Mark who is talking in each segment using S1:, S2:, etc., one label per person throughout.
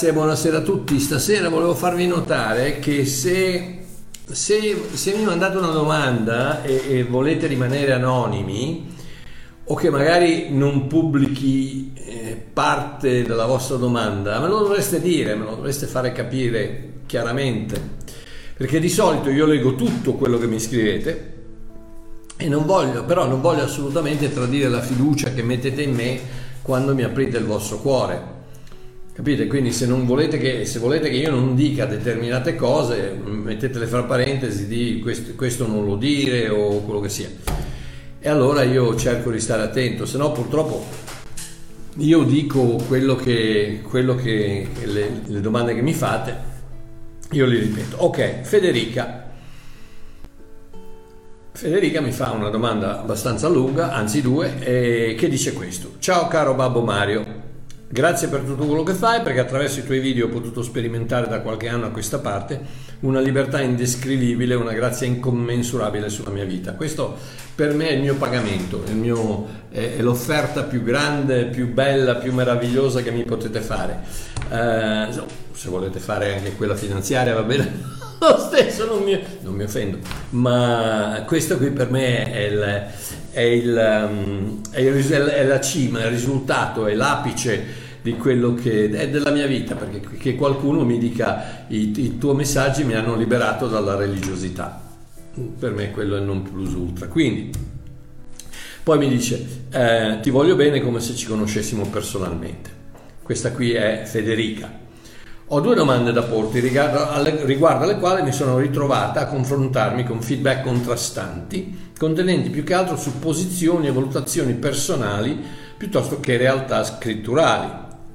S1: Grazie buonasera a tutti. Stasera volevo farvi notare che se, se, se mi mandate una domanda e, e, volete rimanere anonimi o che magari non pubblichi eh, parte della vostra domanda, me lo dovreste dire, me lo dovreste fare capire chiaramente. Perché di solito io leggo tutto quello che mi scrivete e non voglio, però non voglio assolutamente tradire la fiducia che mettete in me quando mi aprite il vostro cuore. Capite? Quindi se, volete che, se volete che io non dica determinate cose, mettetele fra parentesi di questo, questo non lo dire o quello che sia. E allora io cerco di stare attento, se no purtroppo io dico quello che, quello che le, le domande che mi fate, io li ripeto. Ok, Federica. Federica mi fa una domanda abbastanza lunga, anzi due, eh, che dice questo. Ciao caro Babbo Mario, Grazie per tutto quello che fai perché attraverso i tuoi video ho potuto sperimentare da qualche anno a questa parte una libertà indescrivibile, una grazia incommensurabile sulla mia vita. Questo per me è il mio pagamento, il mio, è, è, l'offerta più grande, più bella, più meravigliosa che mi potete fare. Eh, se volete fare anche quella finanziaria va bene lo stesso, non mi, non mi, offendo, ma questo qui per me è, il, è, il, um, è, il, è la cima, il risultato, è l'apice di quello che è della mia vita, perché che qualcuno mi dica i, i tuoi messaggi mi hanno liberato dalla religiosità. Per me quello è non plus ultra. Quindi, poi mi dice, eh, ti voglio bene come se ci conoscessimo personalmente. Questa qui è Federica. Ho due domande da porti riguardo alle, riguardo alle quali mi sono ritrovata a confrontarmi con feedback contrastanti, contenenti più che altro supposizioni e valutazioni personali piuttosto che realtà scritturali.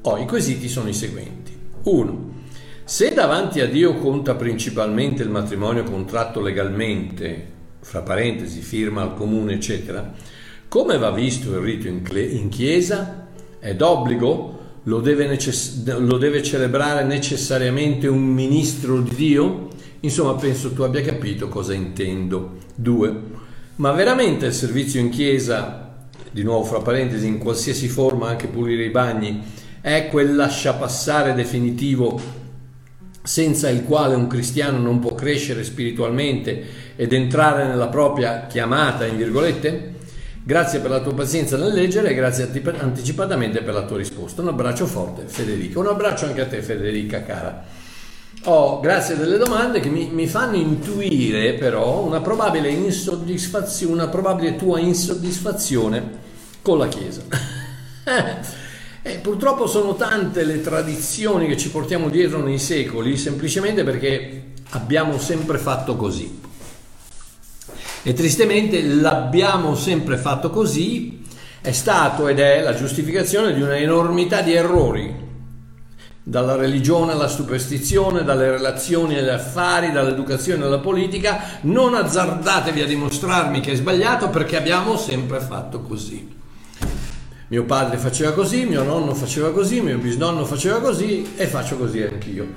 S1: Oh, I quesiti sono i seguenti. 1. Se davanti a Dio conta principalmente il matrimonio contratto legalmente, fra parentesi, firma al comune, eccetera, come va visto il rito in, chiesa? È d'obbligo? Lo deve, necess- lo deve celebrare necessariamente un ministro di Dio? Insomma, penso tu abbia capito cosa intendo. Due, ma veramente il servizio in chiesa, di nuovo fra parentesi, in qualsiasi forma, anche pulire i bagni, è quel lasciapassare definitivo senza il quale un cristiano non può crescere spiritualmente ed entrare nella propria chiamata, in virgolette? Grazie per la tua pazienza nel leggere e grazie anticipatamente per la tua risposta. Un abbraccio forte, Federica. Un abbraccio anche a te, Federica, cara. Oh, grazie delle domande che mi, mi fanno intuire però una probabile una probabile tua insoddisfazione con la Chiesa. eh, purtroppo sono tante le tradizioni che ci portiamo dietro nei secoli, semplicemente perché abbiamo sempre fatto così. E tristemente l'abbiamo sempre fatto così, è stato ed è la giustificazione di una enormità di errori, dalla religione alla superstizione, dalle relazioni agli affari, dall'educazione alla politica, non azzardatevi a dimostrarmi che è sbagliato perché abbiamo sempre fatto così. Mio padre faceva così, mio nonno faceva così, mio bisnonno faceva così e faccio così anch'io.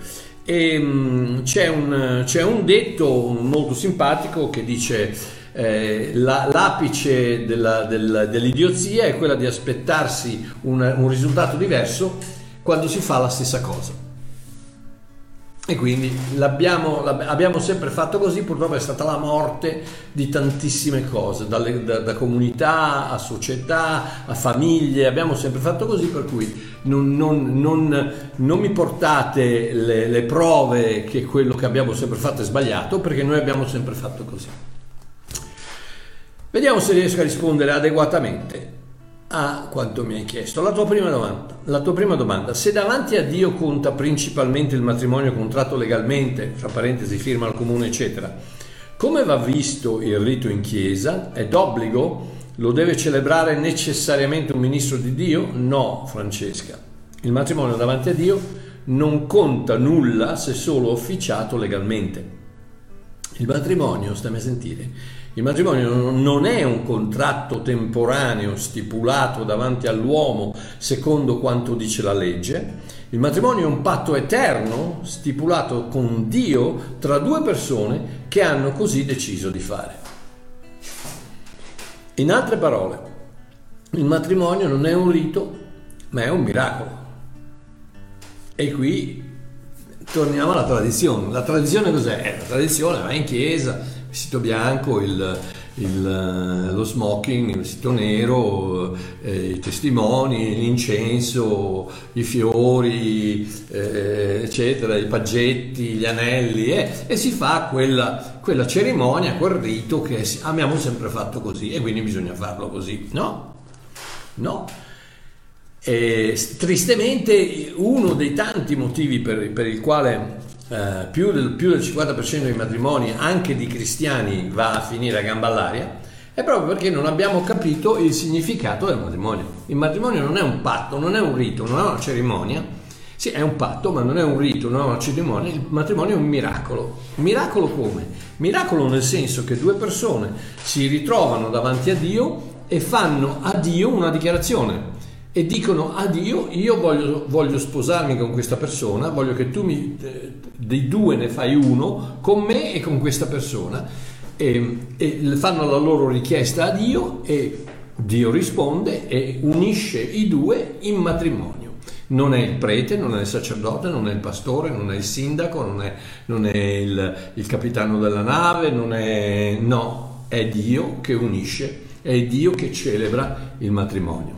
S1: E, um, c'è, un, c'è un detto molto simpatico che dice eh, la, l'apice della, della, dell'idiozia è quella di aspettarsi un, un risultato diverso quando si fa la stessa cosa. E quindi l'abbiamo, abbiamo sempre fatto così, purtroppo è stata la morte di tantissime cose, dalle, da, da, comunità a società, a famiglie, abbiamo sempre fatto così, per cui non, non, non, non mi portate le, le prove che quello che abbiamo sempre fatto è sbagliato, perché noi abbiamo sempre fatto così. Vediamo se riesco a rispondere adeguatamente a quanto mi hai chiesto. La tua prima domanda, la tua prima domanda se davanti a Dio conta principalmente il matrimonio contratto legalmente, fra parentesi firma al comune, eccetera, come va visto il rito in chiesa? È d'obbligo? Lo deve celebrare necessariamente un ministro di Dio? No, Francesca. Il matrimonio davanti a Dio non conta nulla se solo officiato legalmente. Il matrimonio, stammi a sentire, il matrimonio non è un contratto temporaneo stipulato davanti all'uomo secondo quanto dice la legge. Il matrimonio è un patto eterno stipulato con Dio tra due persone che hanno così deciso di fare. In altre parole, il matrimonio non è un rito, ma è un miracolo. E qui torniamo alla tradizione. La tradizione cos'è? La tradizione va in chiesa, vestito bianco, il, il, eh, lo smoking, il vestito nero, eh, i testimoni, l'incenso, i fiori, eh, eccetera, i paggetti, gli anelli eh, e si fa quella, quella, cerimonia, quel rito che abbiamo sempre fatto così e quindi bisogna farlo così. No, no. E, tristemente uno dei tanti motivi per, per il quale eh, più, del, più, del, 50% dei matrimoni, anche di cristiani, va a finire a gamba all'aria, è proprio perché non abbiamo capito il significato del matrimonio. Il matrimonio non è un patto, non è un rito, non è una cerimonia. Sì, è un patto, ma non è un rito, non è una cerimonia. Il matrimonio è un miracolo. Miracolo come? Miracolo nel senso che due persone si ritrovano davanti a Dio e fanno a Dio una dichiarazione e dicono a Dio io voglio, voglio, sposarmi con questa persona, voglio che tu mi, eh, dei due ne fai uno con me e con questa persona e, e fanno la loro richiesta a Dio e Dio risponde e unisce i due in matrimonio. Non è il prete, non è il sacerdote, non è il pastore, non è il sindaco, non è, non è il, il capitano della nave, non è... no, è Dio che unisce, è Dio che celebra il matrimonio.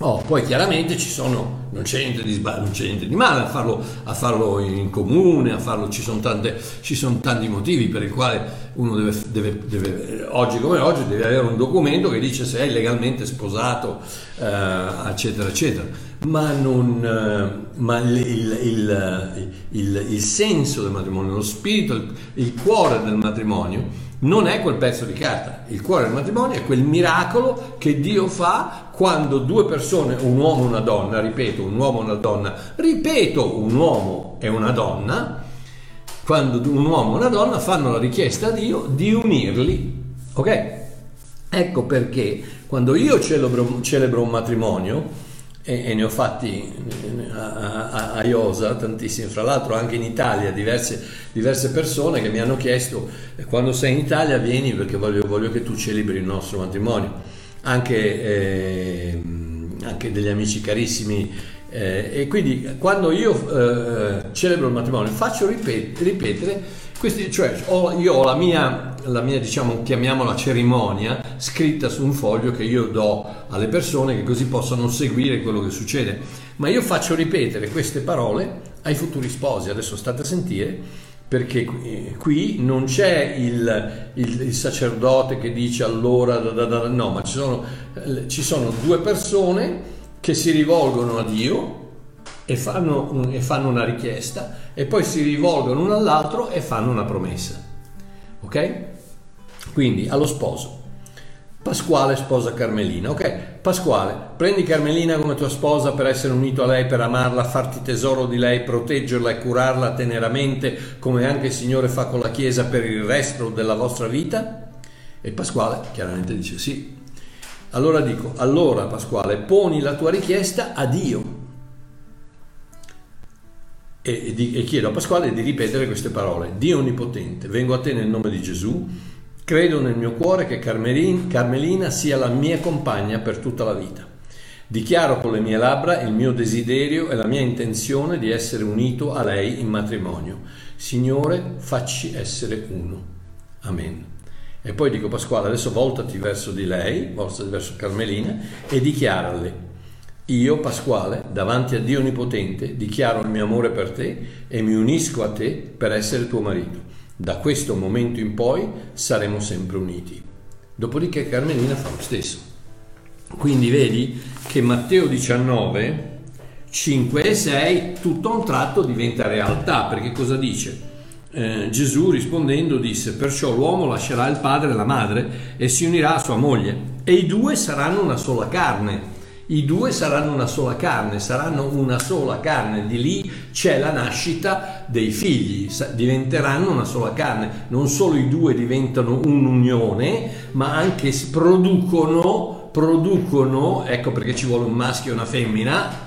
S1: Oh, poi chiaramente ci sono, non c'è niente di, non c'è niente di male a farlo, a farlo, in comune, a farlo, ci, sono tante, ci sono tanti motivi per i quali uno deve, deve, deve, oggi come oggi deve avere un documento che dice se è legalmente sposato, eh, eccetera, eccetera. Ma, non, eh, ma il, il, il, il, senso del matrimonio, lo spirito, il cuore del matrimonio non è quel pezzo di carta. Il cuore del matrimonio è quel miracolo che Dio fa quando due persone, un uomo e una donna, ripeto, un uomo e una donna, ripeto, un uomo e una donna, quando un uomo e una donna fanno la richiesta a Dio di unirli. Ok? Ecco perché quando io celebro, celebro un matrimonio, e, ne ho fatti a, a, a, Iosa tantissimi, fra l'altro anche in Italia diverse, diverse, persone che mi hanno chiesto quando sei in Italia vieni perché voglio, voglio che tu celebri il nostro matrimonio anche, eh, anche degli amici carissimi. Eh, e quindi quando io eh, celebro il matrimonio faccio ripetere, ripetere questi, cioè ho, io ho la mia, la mia, diciamo, chiamiamola cerimonia scritta su un foglio che io do alle persone che così possano seguire quello che succede. Ma io faccio ripetere queste parole ai futuri sposi, adesso state a sentire, perché qui non c'è il, il, il sacerdote che dice allora, da, da, da, no, ma ci sono, ci sono, due persone che si rivolgono a Dio e fanno, e fanno una richiesta e poi si rivolgono uno all'altro e fanno una promessa. Ok? Quindi allo sposo. Pasquale sposa Carmelina. Ok, Pasquale, prendi Carmelina come tua sposa per essere unito a lei, per amarla, farti tesoro di lei, proteggerla e curarla teneramente, come anche il Signore fa con la Chiesa per il resto della vostra vita? E Pasquale chiaramente dice sì. Allora dico, allora Pasquale, poni la tua richiesta a Dio. E, e, e chiedo a Pasquale di ripetere queste parole. Dio Onnipotente, vengo a te nel nome di Gesù Credo nel mio cuore che Carmelina sia la mia compagna per tutta la vita. Dichiaro con le mie labbra il mio desiderio e la mia intenzione di essere unito a lei in matrimonio. Signore, facci essere uno. Amen. E poi dico Pasquale, adesso voltati verso di lei, voltati verso Carmelina e dichiarale, io Pasquale, davanti a Dio Onnipotente, dichiaro il mio amore per te e mi unisco a te per essere tuo marito. Da questo momento in poi saremo sempre uniti. Dopodiché Carmelina fa lo stesso. Quindi vedi che Matteo 19, 5 e 6 tutto a un tratto diventa realtà, perché cosa dice? Eh, Gesù rispondendo disse, perciò l'uomo lascerà il padre e la madre e si unirà a sua moglie e i due saranno una sola carne i due saranno una sola carne, saranno una sola carne, di lì c'è la nascita dei figli, diventeranno una sola carne, non solo i due diventano un'unione, ma anche producono, producono, ecco perché ci vuole un maschio e una femmina,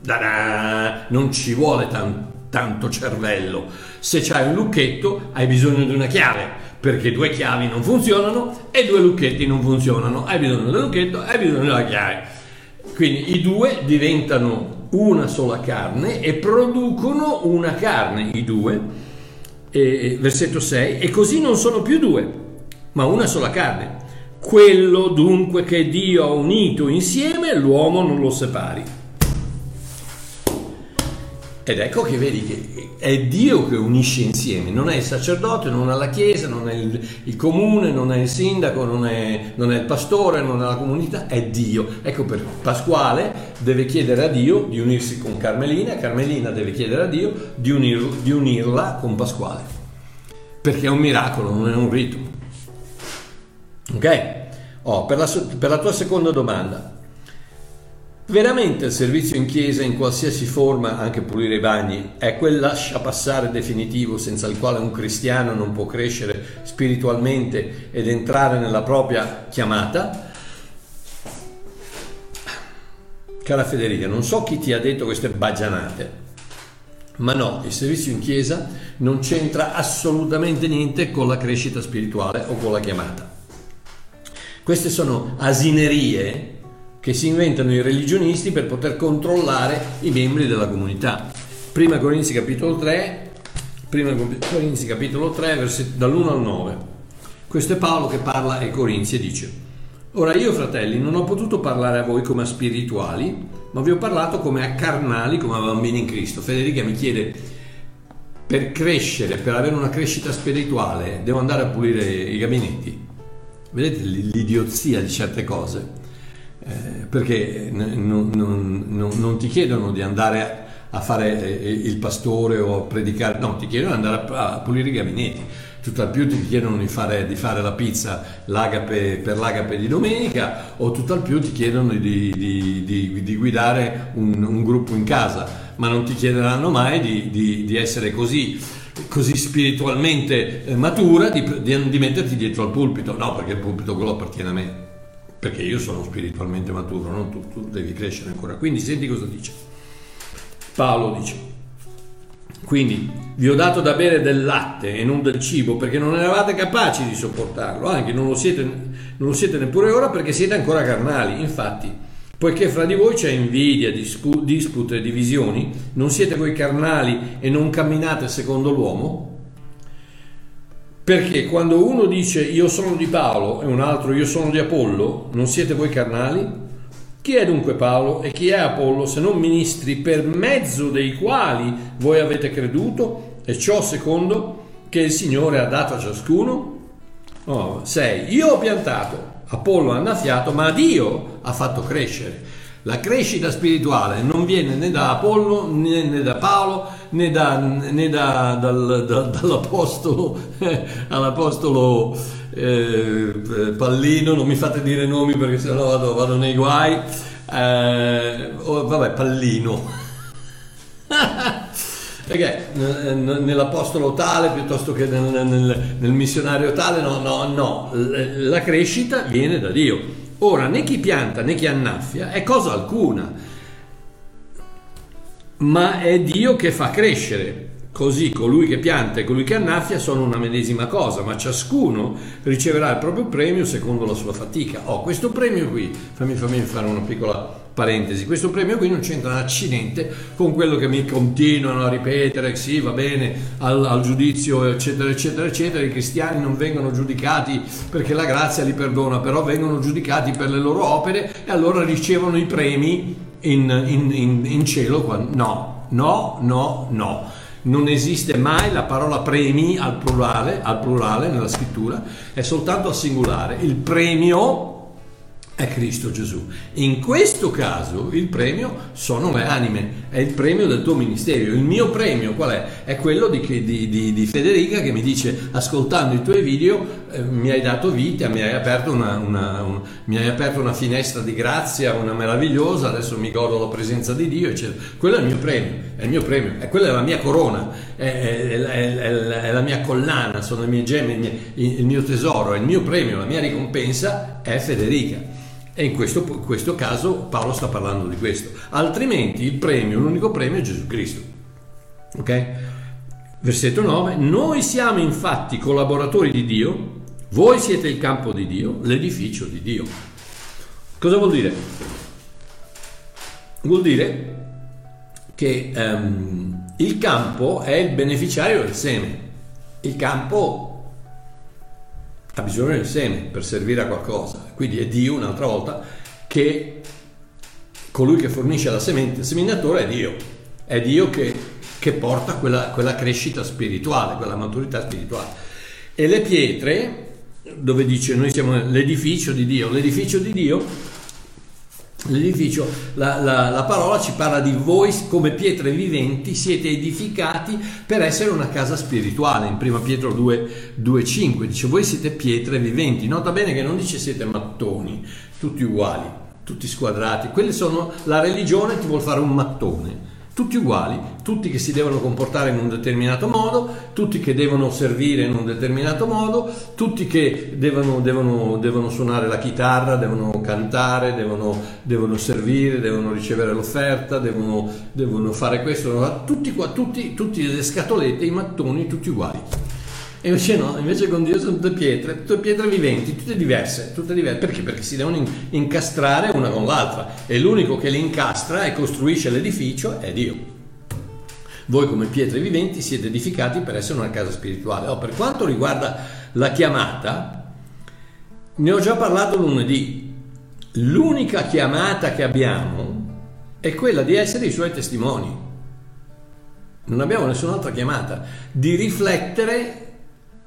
S1: da-da, non ci vuole tanto tanto cervello. Se c'hai un lucchetto hai bisogno di una chiave, perché due chiavi non funzionano e due lucchetti non funzionano. Hai bisogno del lucchetto, hai bisogno della chiave. Quindi i due diventano una sola carne e producono una carne, i due, e, versetto 6, e così non sono più due, ma una sola carne. Quello dunque che Dio ha unito insieme, l'uomo non lo separi. Ed ecco che vedi che è Dio che unisce insieme, non è il sacerdote, non è la chiesa, non è il, il comune, non è il sindaco, non è, non è, il pastore, non è la comunità, è Dio. Ecco per Pasquale deve chiedere a Dio di unirsi con Carmelina, Carmelina deve chiedere a Dio di, unir, di unirla con Pasquale, perché è un miracolo, non è un rito. Ok? Oh, per, la, per la tua seconda domanda, Veramente il servizio in chiesa in qualsiasi forma, anche pulire i bagni, è quel lascia passare definitivo senza il quale un cristiano non può crescere spiritualmente ed entrare nella propria chiamata? Cara Federica, non so chi ti ha detto queste bagianate, ma no, il servizio in chiesa non c'entra assolutamente niente con la crescita spirituale o con la chiamata. Queste sono asinerie che si inventano i religionisti per poter controllare i membri della comunità. Prima Corinzi capitolo 3, prima Corinzi capitolo 3, versetti dall'1 al 9. Questo è Paolo che parla ai Corinzi e dice: Ora io, fratelli, non ho potuto parlare a voi come a spirituali, ma vi ho parlato come a carnali, come a bambini in Cristo. Federica mi chiede: per crescere, per avere una crescita spirituale, devo andare a pulire i gabinetti? Vedete l'idiozia di certe cose? Eh, perché non, non, non, non, ti chiedono di andare a fare eh, il pastore o a predicare, no, ti chiedono di andare a, pulire i gabinetti. Tutt'al più ti chiedono di fare, di fare la pizza l'agape, per l'agape di domenica o tutt'al più ti chiedono di, di, di, guidare un, un, gruppo in casa, ma non ti chiederanno mai di, essere così così spiritualmente eh, matura di, metterti dietro al pulpito. No, perché il pulpito quello appartiene a me perché io sono spiritualmente maturo, non tu, tu devi crescere ancora. Quindi senti cosa dice. Paolo dice, quindi vi ho dato da bere del latte e non del cibo perché non eravate capaci di sopportarlo, anche non lo siete, non lo siete neppure ora perché siete ancora carnali. Infatti, poiché fra di voi c'è invidia, dispu- dispute divisioni, non siete voi carnali e non camminate secondo l'uomo? Perché quando uno dice io sono di Paolo e un altro io sono di Apollo, non siete voi carnali? Chi è dunque Paolo e chi è Apollo se non ministri per mezzo dei quali voi avete creduto e ciò secondo che il Signore ha dato a ciascuno? 6. Oh, io ho piantato, Apollo ha annaffiato, ma Dio ha fatto crescere. La crescita spirituale non viene né da Apollo né, da Paolo né, da, né da, dal, da, dall'apostolo eh, all'apostolo eh, Pallino, non mi fate dire nomi perché sennò vado, vado nei guai. Eh, oh, vabbè, Pallino. perché nell'apostolo tale piuttosto che nel, nel, nel missionario tale, no, no, no, la crescita viene da Dio. Ora, né chi pianta né chi annaffia è cosa alcuna, ma è Dio che fa crescere. Così colui che pianta e colui che annaffia sono una medesima cosa, ma ciascuno riceverà il proprio premio secondo la sua fatica. Oh, questo premio qui, fammi, fammi fare una piccola parentesi, questo premio qui non c'entra un accidente con quello che mi continuano a ripetere, sì va bene, al, al, giudizio eccetera eccetera eccetera, i cristiani non vengono giudicati perché la grazia li perdona, però vengono giudicati per le loro opere e allora ricevono i premi in, in, in, in cielo. No, no, no, no non esiste mai la parola premi al plurale, al plurale nella scrittura, è soltanto al singolare. Il premio è Cristo Gesù. In questo caso il premio sono le anime, è il premio del tuo ministero. Il mio premio qual è? È quello di, di, di, di Federica che mi dice, ascoltando i tuoi video, eh, mi hai dato vita, mi hai, aperto una, una, un, mi hai aperto una finestra di grazia, una meravigliosa, adesso mi godo la presenza di Dio, eccetera. Quello è il mio premio, è il mio premio, è quella è la mia corona, è, è, è, è la mia collana, sono le mie gemme, il mio, tesoro, è il mio premio, la mia ricompensa è Federica. E in questo, questo caso Paolo sta parlando di questo. Altrimenti il premio, l'unico premio è Gesù Cristo. Ok? Versetto 9. Noi siamo infatti collaboratori di Dio, voi siete il campo di Dio, l'edificio di Dio. Cosa vuol dire? vuol dire che um, il campo è il beneficiario del seme. Il campo ha bisogno del seme per servire a qualcosa, quindi è Dio un'altra volta che colui che fornisce la semente, il seminatore è Dio, è Dio che, che porta quella, quella crescita spirituale, quella maturità spirituale. E le pietre, dove dice noi siamo l'edificio di Dio, l'edificio di Dio L'edificio, la, la, la, parola ci parla di voi come pietre viventi, siete edificati per essere una casa spirituale. In 1 Pietro 2, 2,5 dice voi siete pietre viventi. Nota bene che non dice siete mattoni, tutti uguali, tutti squadrati. Quelle sono la religione ti vuol fare un mattone tutti uguali, tutti che si devono comportare in un determinato modo, tutti che devono servire in un determinato modo, tutti che devono, devono, devono suonare la chitarra, devono cantare, devono, devono servire, devono ricevere l'offerta, devono, fare questo, tutti qua, tutti, tutti le scatolette, i mattoni, tutti uguali. E invece no, invece con Dio sono tutte pietre, tutte pietre viventi, tutte diverse, tutte diverse. Perché? Perché si devono incastrare una con l'altra e l'unico che le incastra e costruisce l'edificio è Dio. Voi come pietre viventi siete edificati per essere una casa spirituale. Oh, per quanto riguarda la chiamata, ne ho già parlato lunedì. L'unica chiamata che abbiamo è quella di essere i suoi testimoni. Non abbiamo nessun'altra chiamata, di riflettere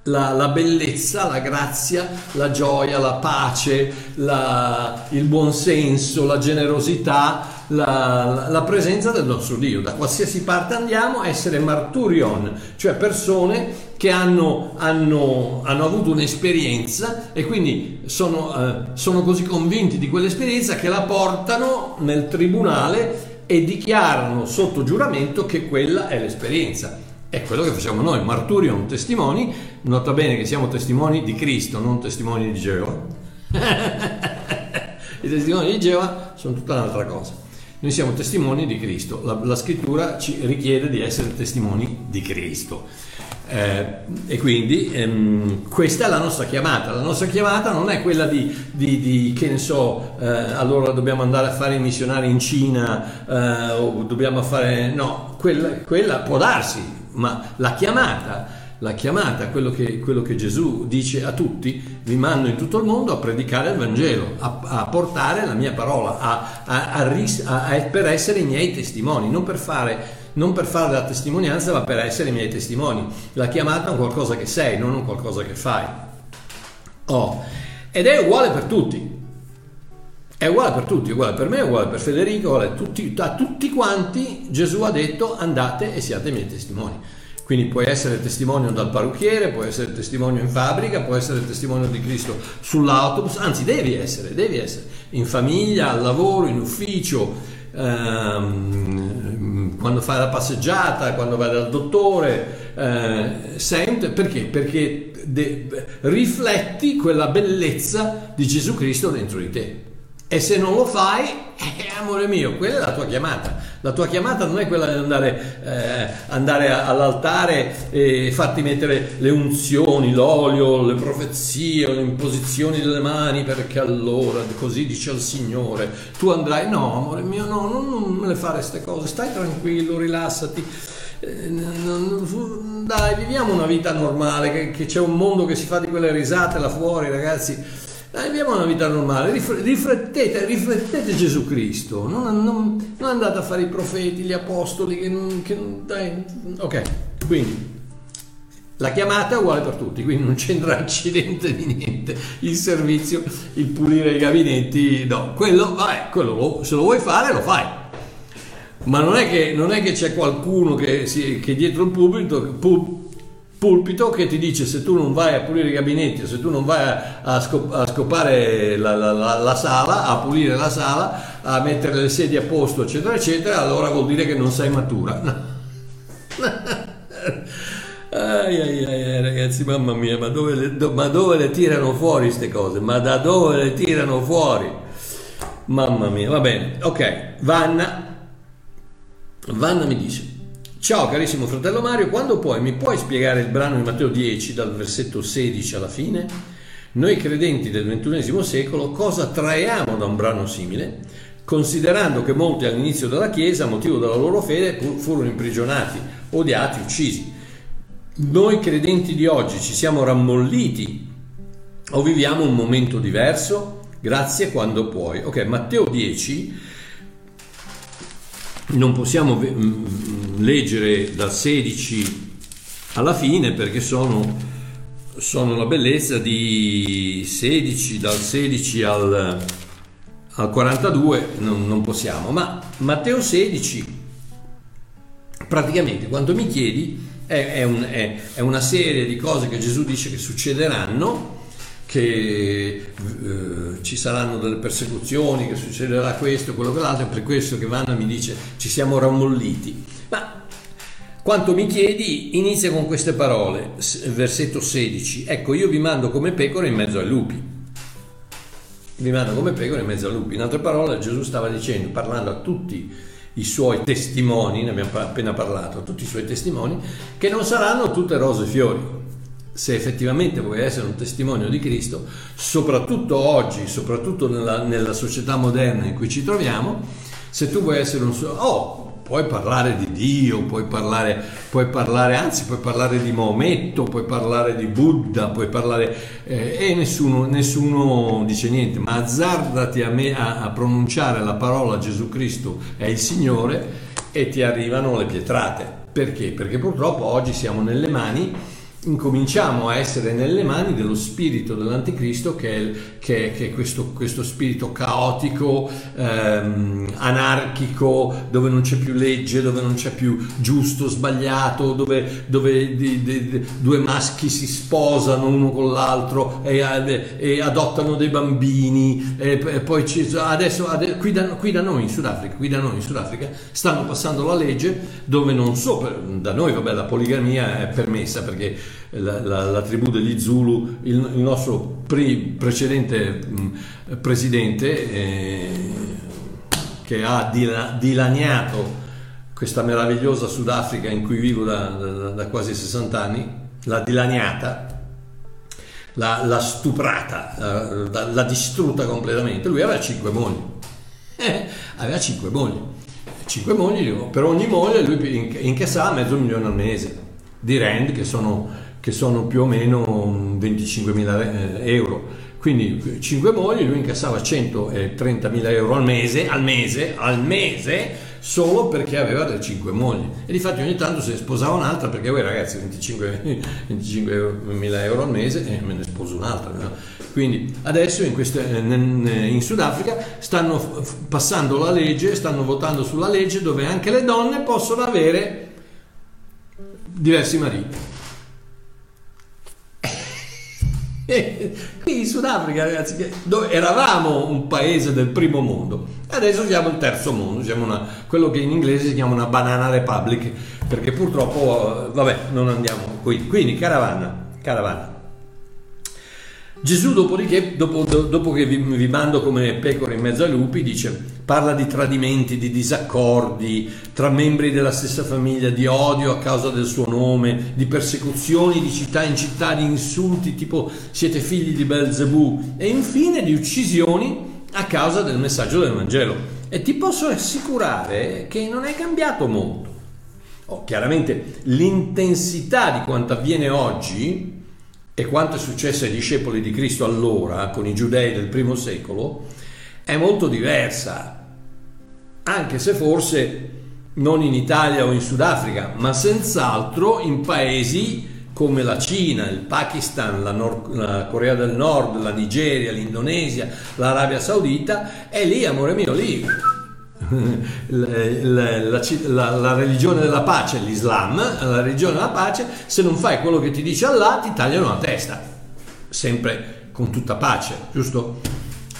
S1: la, la, bellezza, la grazia, la gioia, la pace, la, il buonsenso, la generosità, la, la, presenza del nostro Dio. Da qualsiasi parte andiamo, essere marturion, cioè persone che hanno, hanno, hanno avuto un'esperienza e quindi sono, eh, sono così convinti di quell'esperienza che la portano nel tribunale e dichiarano sotto giuramento che quella è l'esperienza. È quello che facciamo noi, marturion, testimoni, nota bene che siamo testimoni di Cristo, non testimoni di Geova. I testimoni di Geova sono tutta un'altra cosa. Noi siamo testimoni di Cristo, la, la scrittura ci richiede di essere testimoni di Cristo. Eh, e quindi ehm, questa è la nostra chiamata. La nostra chiamata non è quella di, di, di che ne so, eh, allora dobbiamo andare a fare i missionari in Cina eh, o dobbiamo fare. No, quella, quella può darsi, ma la chiamata, la chiamata quello, che, quello che, Gesù dice a tutti, vi mando in tutto il mondo a predicare il Vangelo, a, a portare la mia parola, a, a, per essere i miei testimoni, non per, fare, non per fare la testimonianza, ma per essere i miei testimoni. La chiamata è un qualcosa che sei, non un qualcosa che fai. Oh. Ed è uguale per tutti. È uguale per tutti, è uguale per me, è uguale per Federico, uguale tutti, a tutti quanti Gesù ha detto andate e siate miei testimoni. Quindi puoi essere testimonio dal parrucchiere, puoi essere testimonio in fabbrica, puoi essere testimonio di Cristo sull'autobus, anzi devi essere, devi essere in famiglia, al lavoro, in ufficio, ehm, quando fai la passeggiata, quando vai dal dottore, eh, sente, perché? Perché de- rifletti quella bellezza di Gesù Cristo dentro di te. E se non lo fai, eh, amore mio, quella è la tua chiamata. La tua chiamata non è quella di andare, eh, andare all'altare e farti mettere le unzioni, l'olio, le profezie, le imposizioni delle mani, perché allora così dice il Signore. Tu andrai, no, amore mio, no, non, non me le fare queste cose, stai tranquillo, rilassati. Eh, dai, viviamo una vita normale, che, che c'è un mondo che si fa di quelle risate là fuori, ragazzi dai, viviamo una vita normale, riflettete, riflettete Gesù Cristo, non, non, non, andate a fare i profeti, gli apostoli, che, che dai, ok, quindi la chiamata è uguale per tutti, quindi non c'entra accidente di niente, il servizio, il pulire i gabinetti, no, quello, vabbè, quello se lo vuoi fare lo fai, ma non è che, non è che c'è qualcuno che, che dietro il pubblico, pub, pulpito che ti dice se tu non vai a pulire i gabinetti, se tu non vai a, scop- a scopare la, la, la, la, sala, a pulire la sala, a mettere le sedie a posto, eccetera, eccetera, allora vuol dire che non sei matura. ai, ai, ai, ragazzi, mamma mia, ma dove, le, do, ma dove le tirano fuori queste cose? Ma da dove le tirano fuori? Mamma mia, va bene, ok, Vanna. Vanna mi dice, Ciao carissimo fratello Mario, quando puoi mi puoi spiegare il brano di Matteo 10 dal versetto 16 alla fine? Noi credenti del XXI secolo cosa traiamo da un brano simile? considerando che molti all'inizio della Chiesa, a motivo della loro fede, furono imprigionati, odiati, uccisi. Noi credenti di oggi ci siamo rammolliti o viviamo un momento diverso? Grazie quando puoi. Ok, Matteo 10 non possiamo leggere dal 16 alla fine perché sono, sono la bellezza di 16, dal 16 al, al 42 non, non possiamo, ma Matteo 16 praticamente quando mi chiedi è, è, un, è, è, una serie di cose che Gesù dice che succederanno, che eh, ci saranno delle persecuzioni, che succederà questo, quello, quell'altro, è per questo che Vanna mi dice ci siamo rammolliti. Quanto mi chiedi, inizia con queste parole, versetto 16, ecco io vi mando come pecore in mezzo ai lupi. Vi mando come pecore in mezzo ai lupi. In altre parole Gesù stava dicendo, parlando a tutti i suoi testimoni, ne abbiamo appena parlato, tutti i suoi testimoni, che non saranno tutte rose e fiori. Se effettivamente vuoi essere un testimonio di Cristo, soprattutto oggi, soprattutto nella, nella società moderna in cui ci troviamo, se tu vuoi essere un... Oh, puoi parlare di Dio, puoi parlare, puoi parlare, anzi puoi parlare di Maometto, puoi parlare di Buddha, puoi parlare eh, e nessuno, nessuno, dice niente, ma azzardati a, me, a, a pronunciare la parola Gesù Cristo è il Signore e ti arrivano le pietrate. Perché? Perché purtroppo oggi siamo nelle mani incominciamo a essere nelle mani dello spirito dell'anticristo che è, che che è questo, questo, spirito caotico, ehm, anarchico, dove non c'è più legge, dove non c'è più giusto, sbagliato, dove, dove di, di, di, due maschi si sposano uno con l'altro e, e adottano dei bambini e, e poi adesso, adesso qui, da, qui, da, noi in Sudafrica, qui da noi in Sudafrica stanno passando la legge dove non so, da noi vabbè la poligamia è permessa perché la, la, la tribù degli Zulu, il, il nostro pre, precedente mh, presidente eh, che ha dila, dilaniato questa meravigliosa Sudafrica in cui vivo da, da, da quasi 60 anni, l'ha dilaniata, l'ha, l'ha stuprata, l'ha, l'ha, distrutta completamente. Lui aveva cinque mogli, eh, aveva cinque mogli, cinque mogli, per ogni moglie lui incassava mezzo milione al mese di rand che sono che sono più o meno 25.000 eh, euro. Quindi 5 mogli, lui incassava 130.000 euro al mese, al mese, al mese, solo perché aveva le 5 mogli. E difatti ogni tanto se ne sposava un'altra, perché voi ragazzi 25.000 25 euro al mese e eh, me ne sposo un'altra. No? Quindi adesso in, queste, eh, in Sudafrica stanno passando la legge, stanno votando sulla legge dove anche le donne possono avere diversi mariti. Qui in Sudafrica, ragazzi, eravamo un paese del primo mondo, adesso siamo il terzo mondo, siamo una, quello che in inglese si chiama una banana republic, perché purtroppo, vabbè, non andiamo qui. Quindi, caravana, caravana. Gesù, dopodiché, dopo, dopo che vi, vi, mando come pecore in mezzo ai lupi, dice, parla di tradimenti, di disaccordi tra membri della stessa famiglia, di odio a causa del suo nome, di persecuzioni di città in città, di insulti tipo siete figli di Belzebù e infine di uccisioni a causa del messaggio del Vangelo. E ti posso assicurare che non è cambiato molto. Oh, chiaramente l'intensità di quanto avviene oggi e quanto è successo ai discepoli di Cristo allora, con i giudei del primo secolo, è molto diversa, anche se forse non in Italia o in Sudafrica, ma senz'altro in paesi come la Cina, il Pakistan, la, Nord, la, Corea del Nord, la Nigeria, l'Indonesia, l'Arabia Saudita, è lì, amore mio, lì la, la, la, religione della pace, l'Islam, la religione della pace, se non fai quello che ti dice Allah ti tagliano la testa, sempre con tutta pace, giusto?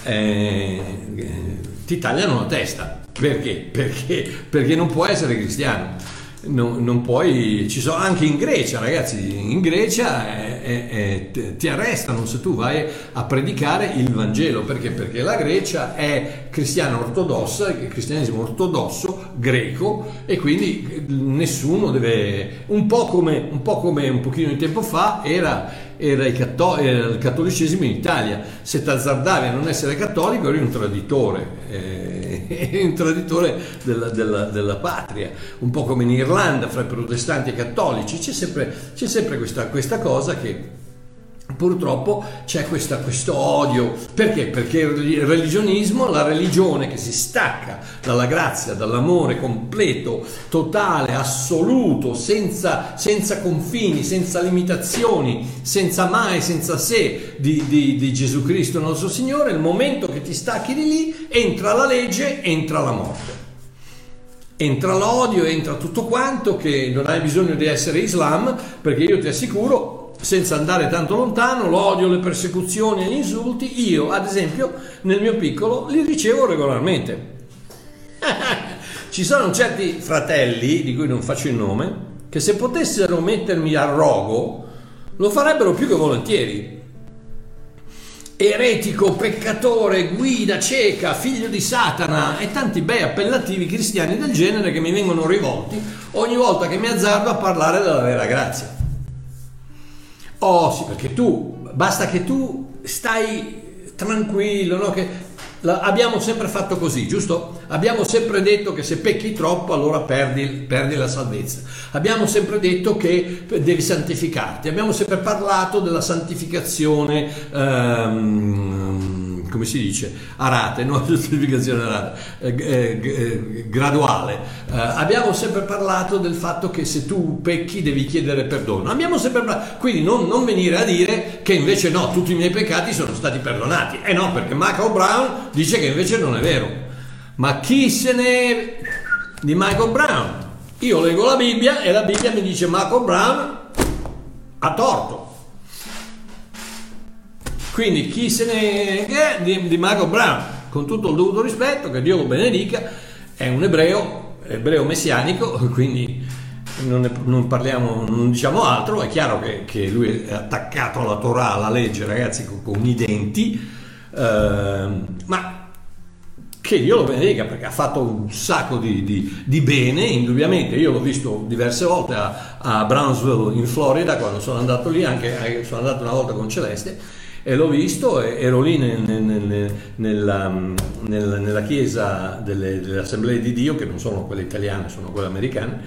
S1: Eh, ti tagliano la testa, perché? Perché, perché non può essere cristiano non, non, puoi, ci sono anche in Grecia, ragazzi, in Grecia è, è, è, ti arrestano se tu vai a predicare il Vangelo, perché? Perché la Grecia è cristiana ortodossa, il cristianesimo ortodosso greco e quindi nessuno deve, un po' come un, po come un pochino di tempo fa era, era, il, cattolicesimo in Italia, se ti azzardavi a non essere cattolico eri un traditore. Eh, un traditore della, della, della, patria, un po' come in Irlanda fra i protestanti e i cattolici, c'è sempre, c'è sempre questa, questa cosa che Purtroppo c'è questa, questo odio, perché? Perché il religionismo, la religione che si stacca dalla grazia, dall'amore completo, totale, assoluto, senza, senza confini, senza limitazioni, senza mai, senza sé di, di, di Gesù Cristo nostro Signore, il momento che ti stacchi di lì entra la legge, entra la morte entra l'odio, entra tutto quanto, che non hai bisogno di essere Islam, perché io ti assicuro, senza andare tanto lontano, l'odio, le persecuzioni e gli insulti, io ad esempio nel mio piccolo li ricevo regolarmente. Ci sono certi fratelli, di cui non faccio il nome, che se potessero mettermi a rogo lo farebbero più che volentieri. Eretico, peccatore, guida cieca, figlio di Satana e tanti bei appellativi cristiani del genere che mi vengono rivolti ogni volta che mi azzardo a parlare della vera grazia. Oh sì, perché tu, basta che tu stai tranquillo, no? che la, abbiamo sempre fatto così, giusto? Abbiamo sempre detto che se pecchi troppo allora perdi, perdi, la salvezza. Abbiamo sempre detto che devi santificarti. Abbiamo sempre parlato della santificazione. Um, come si dice, a rate, non giustificazione a rate, eh, eh, eh, graduale. Eh, abbiamo sempre parlato del fatto che se tu pecchi devi chiedere perdono. Abbiamo sempre parlato, quindi non, non, venire a dire che invece no, tutti i miei peccati sono stati perdonati. Eh no, perché Michael Brown dice che invece non è vero. Ma chi se ne... di Michael Brown? Io leggo la Bibbia e la Bibbia mi dice Michael Brown ha torto. Quindi chi se ne è di, di Marco Brown, con tutto il dovuto rispetto, che Dio lo benedica, è un ebreo, ebreo messianico, quindi non, è, non, parliamo, non diciamo altro, è chiaro che, che, lui è attaccato alla Torah, alla legge, ragazzi, con, con i denti, eh, ma che Dio lo benedica perché ha fatto un sacco di, di, di, bene, indubbiamente. Io l'ho visto diverse volte a, a Brownsville in Florida quando sono andato lì, anche sono andato una volta con Celeste e l'ho visto, ero lì nel, nel, nella, nella, nella, chiesa delle, delle, assemblee di Dio, che non sono quelle italiane, sono quelle americane,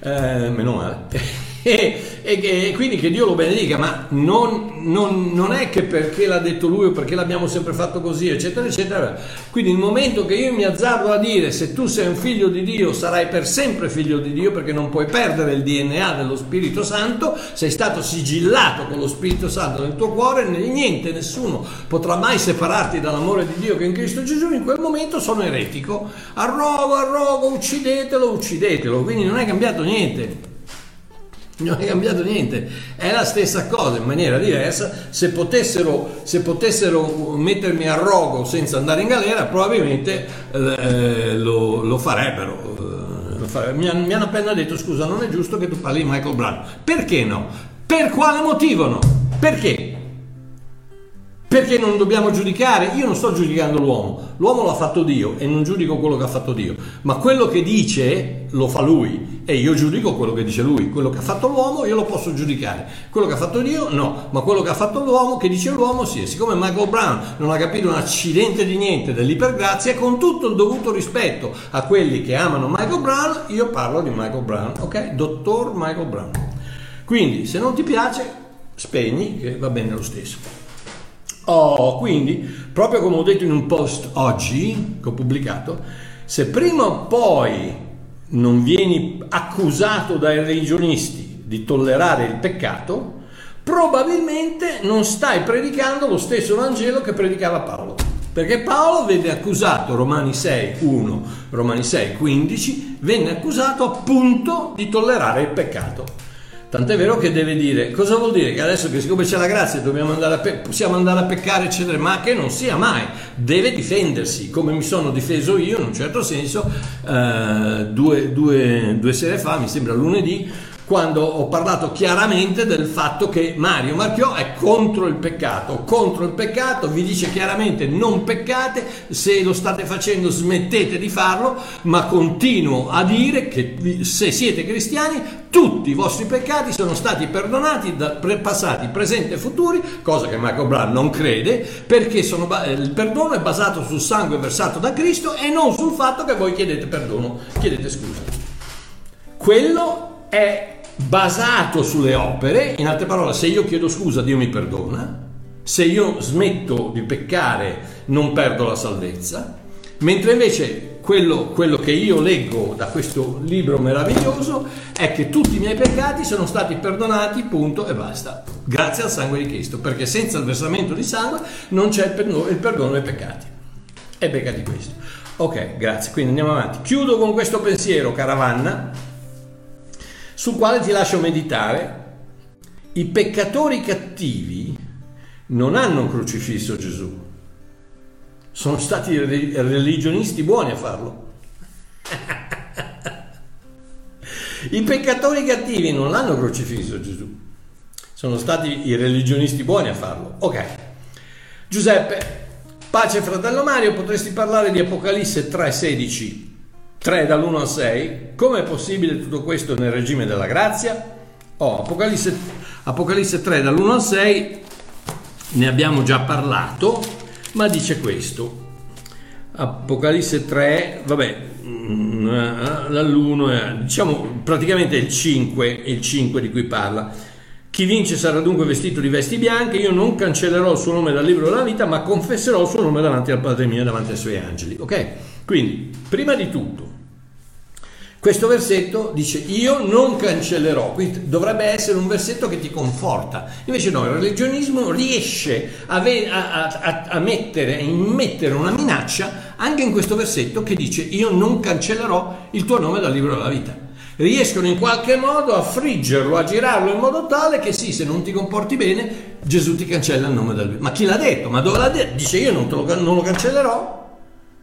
S1: eh, meno male. e, e, e, quindi che Dio lo benedica, ma non, non, non, è che perché l'ha detto lui o perché l'abbiamo sempre fatto così, eccetera, eccetera. Quindi il momento che io mi azzardo a dire se tu sei un figlio di Dio sarai per sempre figlio di Dio perché non puoi perdere il DNA dello Spirito Santo, sei stato sigillato con lo Spirito Santo nel tuo cuore, niente, nessuno potrà mai separarti dall'amore di Dio che è in Cristo Gesù, in quel momento sono eretico, arrogo, arrogo, uccidetelo, uccidetelo, quindi non è cambiato niente non è cambiato niente, è la stessa cosa in maniera diversa. Se potessero, se potessero mettermi a rogo senza andare in galera, probabilmente eh, lo, lo, farebbero. Eh, mi, mi, hanno appena detto: scusa, non è giusto che tu parli di Michael Brown. Perché no? Per quale motivo no? Perché? Perché non dobbiamo giudicare? Io non sto giudicando l'uomo, l'uomo l'ha fatto Dio e non giudico quello che ha fatto Dio, ma quello che dice lo fa lui e io giudico quello che dice lui, quello che ha fatto l'uomo io lo posso giudicare, quello che ha fatto Dio no, ma quello che ha fatto l'uomo, che dice l'uomo sì, e siccome Michael Brown non ha capito un accidente di niente dell'ipergrazia, con tutto il dovuto rispetto a quelli che amano Michael Brown, io parlo di Michael Brown, ok? Dottor Michael Brown. Quindi se non ti piace, spegni che va bene lo stesso. Oh, quindi, proprio come ho detto in un post oggi che ho pubblicato, se prima o poi non vieni accusato dai religionisti di tollerare il peccato, probabilmente non stai predicando lo stesso Vangelo che predicava Paolo. Perché Paolo venne accusato, Romani 6, 1, Romani 6, 15, venne accusato appunto di tollerare il peccato. Tant'è vero che deve dire, cosa vuol dire? Che adesso che siccome c'è la grazia dobbiamo andare a pe- possiamo andare a peccare, eccetera, ma che non sia mai, deve difendersi, come mi sono difeso io in un certo senso, eh, due, due, due sere fa, mi sembra lunedì, quando ho parlato chiaramente del fatto che Mario Marchiò è contro il peccato, contro il peccato, vi dice chiaramente non peccate, se lo state facendo smettete di farlo, ma continuo a dire che se siete cristiani tutti i vostri peccati sono stati perdonati, da, passati, presenti e futuri, cosa che Michael Brown non crede, perché sono, il perdono è basato sul sangue versato da Cristo e non sul fatto che voi chiedete perdono, chiedete scusa. Quello è basato sulle opere, in altre parole, se io chiedo scusa Dio mi perdona, se io smetto di peccare non perdo la salvezza, mentre invece quello, quello, che io leggo da questo libro meraviglioso è che tutti i miei peccati sono stati perdonati, punto e basta, grazie al sangue di Cristo, perché senza il versamento di sangue non c'è il perdono, dei peccati. E beccati questo. Ok, grazie, quindi andiamo avanti. Chiudo con questo pensiero, caravanna sul quale ti lascio meditare. I peccatori cattivi non hanno crocifisso Gesù, sono stati religionisti buoni a farlo. I peccatori cattivi non hanno crocifisso Gesù, sono stati i religionisti buoni a farlo. Ok. Giuseppe, pace fratello Mario, potresti parlare di Apocalisse 3:16 3 dall'1 al 6. Come è possibile tutto questo nel regime della grazia? Oh, Apocalisse, Apocalisse 3 dall'1 al 6 ne abbiamo già parlato, ma dice questo. Apocalisse 3, vabbè, mm, dall'1 è, diciamo praticamente il 5, il 5 di cui parla. Chi vince sarà dunque vestito di vesti bianche, io non cancellerò il suo nome dal libro della vita, ma confesserò il suo nome davanti al Padre mio davanti ai suoi angeli. Ok? Quindi, prima di tutto, questo versetto dice io non cancellerò, quindi dovrebbe essere un versetto che ti conforta. Invece no, il religionismo riesce a, a, a, a mettere, immettere una minaccia anche in questo versetto che dice io non cancellerò il tuo nome dal libro della vita. Riescono in qualche modo a friggerlo, a girarlo in modo tale che sì, se non ti comporti bene, Gesù ti cancella il nome dal libro. Ma chi l'ha detto? Ma dove l'ha detto? Dice io non, lo, non lo cancellerò.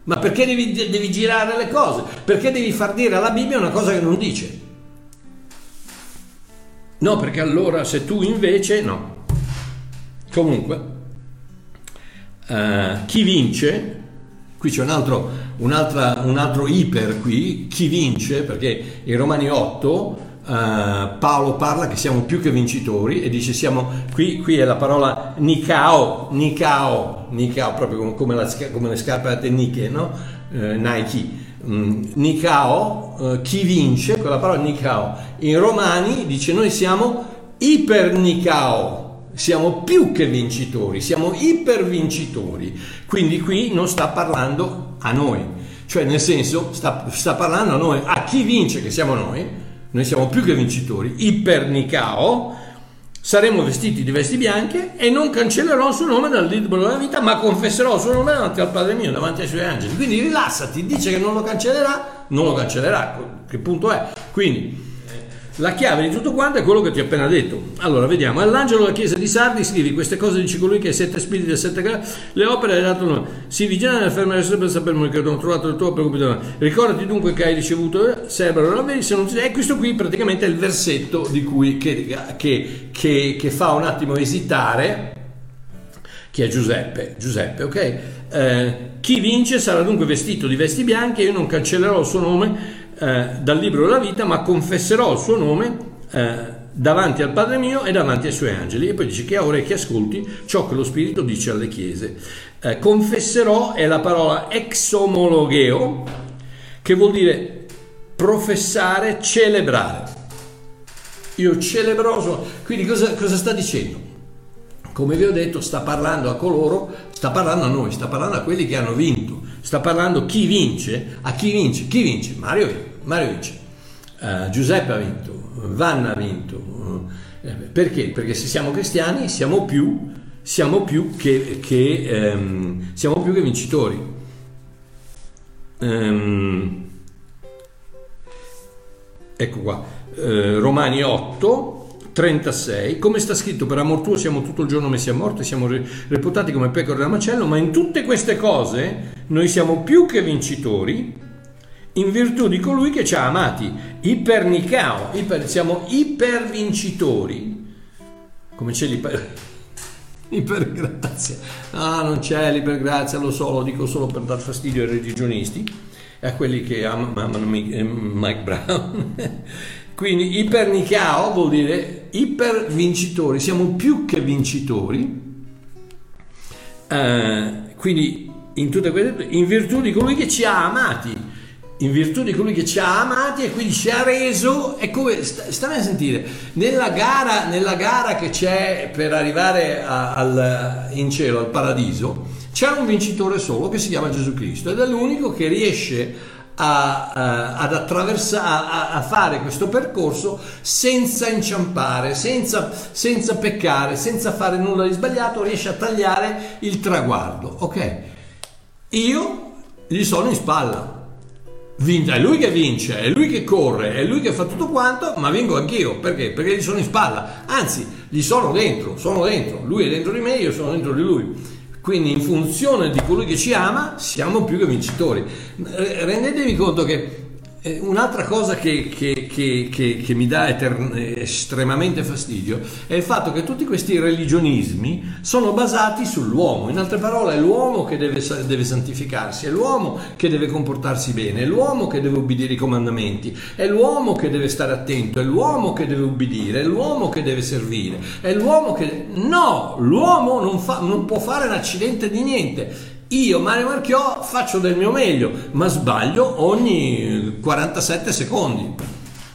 S1: Ma perché devi, devi girare le cose? Perché devi far dire alla Bibbia una cosa che non dice? No, perché allora se tu invece no. Comunque, uh, chi vince, qui c'è un altro, un, un altro iper qui, chi vince, perché in Romani 8 Uh, Paolo parla che siamo più che vincitori e dice siamo qui, qui è la parola Nikao, Nikao, Nikao proprio come, la, come le scarpe da tenniche, no? Uh, Nike. Mm, Nikao, uh, chi vince, quella parola Nikao. In Romani dice noi siamo iper Nikao, siamo più che vincitori, siamo ipervincitori. Quindi qui non sta parlando a noi, cioè nel senso sta, sta parlando a noi, a chi vince che siamo noi noi siamo più che vincitori, ipernicao, saremo vestiti di vesti bianche e non cancellerò il suo nome dal libro della vita, ma confesserò il suo nome davanti al Padre mio, davanti ai suoi angeli. Quindi rilassati, dice che non lo cancellerà, non lo cancellerà. Che punto è? Quindi la chiave di tutto quanto è quello che ti ho appena detto. Allora, vediamo. All'angelo della chiesa di Sardi scrivi queste cose dice colui che ha sette spiriti e sette gradi, le opere hai dato nome. Si vigila nella ferma sempre per che non ho trovato il tuo preoccupazione. Ricordati dunque che hai ricevuto, servono la vedi, se non. E questo qui praticamente è il versetto di cui, che, che, che, che fa un attimo esitare chi è Giuseppe. Giuseppe, ok? Eh, chi vince sarà dunque vestito di vesti bianche, io non cancellerò il suo nome eh, dal libro della vita, ma confesserò il suo nome eh, davanti al Padre mio e davanti ai suoi angeli. E poi dice che ha orecchie ascolti ciò che lo Spirito dice alle chiese. Eh, confesserò è la parola exomologheo, che vuol dire professare, celebrare. Io celebrò, quindi cosa, cosa sta dicendo? come vi ho detto, sta parlando a coloro, sta parlando a noi, sta parlando a quelli che hanno vinto, sta parlando chi vince, a chi vince, chi vince? Mario Mario vince, uh, Giuseppe ha vinto, Vanna ha vinto. Uh, perché? Perché se siamo cristiani siamo più, siamo più, che, che, um, siamo più che vincitori. Um, ecco qua, uh, Romani 8. 36, come sta scritto, per amor tuo siamo tutto il giorno messi a morte, siamo reputati come pecore da macello, ma in tutte queste cose noi siamo più che vincitori in virtù di colui che ci ha amati. Ipernicao, iper, siamo ipervincitori. Come c'è l'iper... Ipergrazia. Ah, non c'è l'ipergrazia, lo so, lo dico solo per dar fastidio ai religionisti e a quelli che amano eh, Mike Brown. Quindi ipernicao vuol dire ipervincitori, siamo più che vincitori. Uh, quindi in, tutte queste, in virtù di colui che ci ha amati in virtù di colui che ci ha amati e quindi ci ha reso, è come, stammi a sentire, nella gara, nella gara che c'è per arrivare a, al, in cielo, al paradiso, c'è un vincitore solo che si chiama Gesù Cristo ed è l'unico che riesce a, a, ad attraversare, a, a, fare questo percorso senza inciampare, senza, senza peccare, senza fare nulla di sbagliato, riesce a tagliare il traguardo. Ok, io gli sono in spalla è lui che vince, è lui che corre, è lui che fa tutto quanto, ma vinco anch'io. Perché? Perché gli sono in spalla, anzi, gli sono dentro, sono dentro. Lui è dentro di me, io sono dentro di lui. Quindi in funzione di colui che ci ama, siamo più che vincitori. Rendetevi conto che eh, un'altra cosa che, che, che, che mi dà etern- estremamente fastidio è il fatto che tutti questi religionismi sono basati sull'uomo. In altre parole, è l'uomo che deve, deve santificarsi, è l'uomo che deve comportarsi bene, è l'uomo che deve ubbidire i comandamenti, è l'uomo che deve stare attento, è l'uomo che deve ubbidire, è l'uomo che deve servire, è l'uomo che... No, l'uomo non, fa, non può fare un accidente di niente io, Mario Marchiò, faccio del mio meglio, ma sbaglio ogni 47 secondi.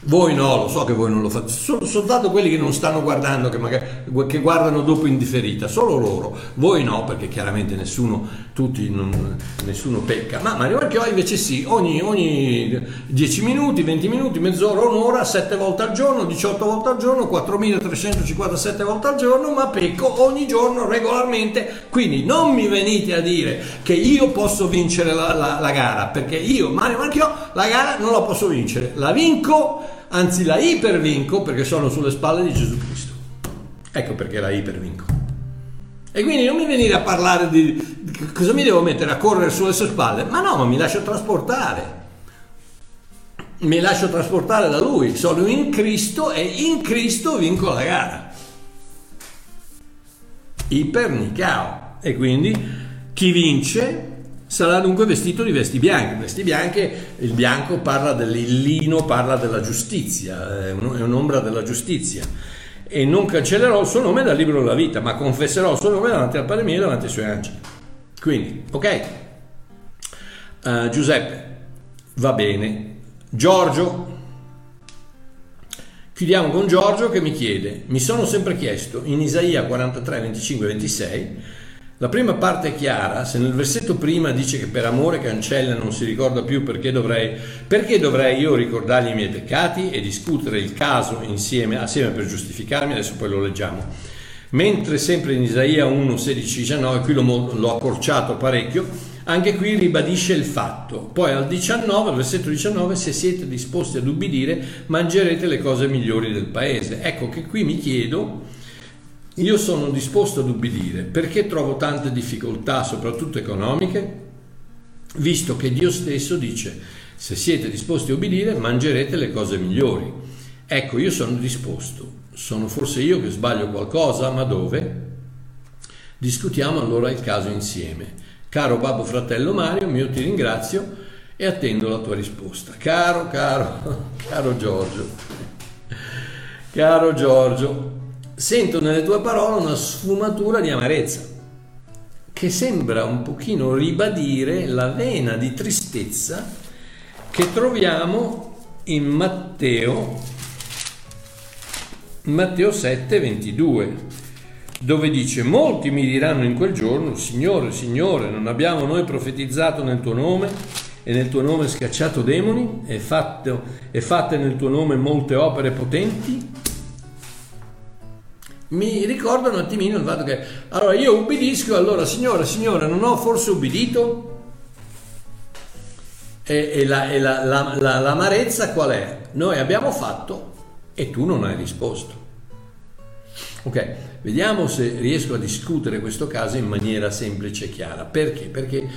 S1: Voi no, lo so che voi non lo fate, sono soltanto quelli che non stanno guardando, che, magari, che guardano dopo in differita, solo loro. Voi no, perché chiaramente nessuno, tutti, non, nessuno pecca. Ma Mario Marchiò invece sì, ogni, ogni 10 minuti, 20 minuti, mezz'ora, un'ora, 7 volte al giorno, 18 volte al giorno, 4357 volte al giorno, ma pecco ogni giorno regolarmente. Quindi non mi venite a dire che io posso vincere la, la, la gara, perché io, Mario Marchiò, la gara non la posso vincere. La vinco anzi la ipervinco perché sono sulle spalle di Gesù Cristo. Ecco perché la ipervinco. E quindi non mi venire a parlare di, cosa mi devo mettere a correre sulle sue spalle, ma no, ma mi lascio trasportare. Mi lascio trasportare da lui, sono in Cristo e in Cristo vinco la gara. Ipernicao. E quindi chi vince sarà dunque vestito di vesti bianche. Vesti bianche, il bianco parla del lino, parla della giustizia, è, un'ombra della giustizia. E non cancellerò il suo nome dal libro della vita, ma confesserò il suo nome davanti al Padre mio e davanti ai suoi angeli. Quindi, ok. Uh, Giuseppe, va bene. Giorgio, chiudiamo con Giorgio che mi chiede, mi sono sempre chiesto in Isaia 43, 25 26 la prima parte è chiara, se nel versetto prima dice che per amore cancella non si ricorda più perché dovrei, perché dovrei io ricordargli i miei peccati e discutere il caso insieme, assieme per giustificarmi, adesso poi lo leggiamo. Mentre sempre in Isaia 1, 16, 19, qui l'ho, l'ho accorciato parecchio, anche qui ribadisce il fatto. Poi al 19, al versetto 19, se siete disposti ad ubbidire, mangerete le cose migliori del paese. Ecco che qui mi chiedo io sono disposto ad ubbidire perché trovo tante difficoltà, soprattutto economiche, visto che Dio stesso dice se siete disposti a ubbidire mangerete le cose migliori. Ecco, io sono disposto. Sono forse io che sbaglio qualcosa, ma dove? Discutiamo allora il caso insieme. Caro babbo fratello Mario, io ti ringrazio e attendo la tua risposta. Caro, caro, caro Giorgio, caro Giorgio, sento nelle tue parole una sfumatura di amarezza che sembra un pochino ribadire la vena di tristezza che troviamo in Matteo Matteo 7 22 dove dice molti mi diranno in quel giorno Signore, Signore non abbiamo noi profetizzato nel tuo nome e nel tuo nome scacciato demoni e, fatto, e fatte nel tuo nome molte opere potenti mi ricorda un attimino il fatto che allora io ubbidisco, allora signore, signore, non ho forse ubbidito? E, e, la, e la, la, l'amarezza qual è? Noi abbiamo fatto e tu non hai risposto. Ok, vediamo se riesco a discutere questo caso in maniera semplice e chiara. Perché? Perché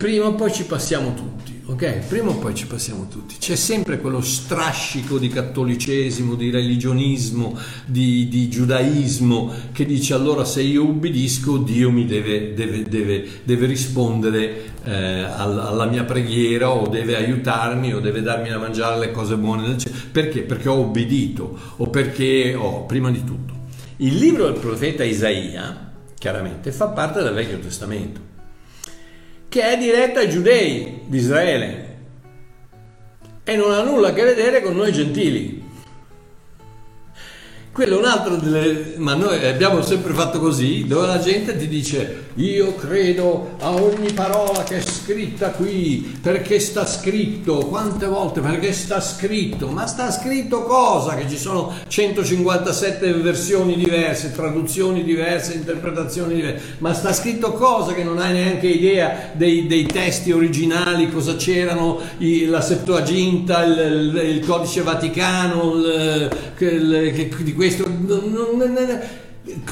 S1: prima o poi ci passiamo tutti, ok? Prima o poi ci passiamo tutti. C'è sempre quello strascico di cattolicesimo, di religionismo, di, di giudaismo che dice allora se io ubbidisco Dio mi deve, deve, deve, deve rispondere eh, alla mia preghiera o deve aiutarmi o deve darmi da mangiare le cose buone. Perché? Perché ho obbedito o perché ho, prima di tutto. Il libro del profeta Isaia, chiaramente, fa parte del Vecchio Testamento che è diretta ai giudei di Israele e non ha nulla a che vedere con noi gentili. Quello è un altro delle... ma noi abbiamo sempre fatto così, dove la gente ti dice io credo a ogni parola che è scritta qui, perché sta scritto, quante volte perché sta scritto, ma sta scritto cosa? Che ci sono 157 versioni diverse, traduzioni diverse, interpretazioni diverse, ma sta scritto cosa che non hai neanche idea dei, dei testi originali, cosa c'erano, la Septuaginta, il, il, il Codice Vaticano, il, di questo.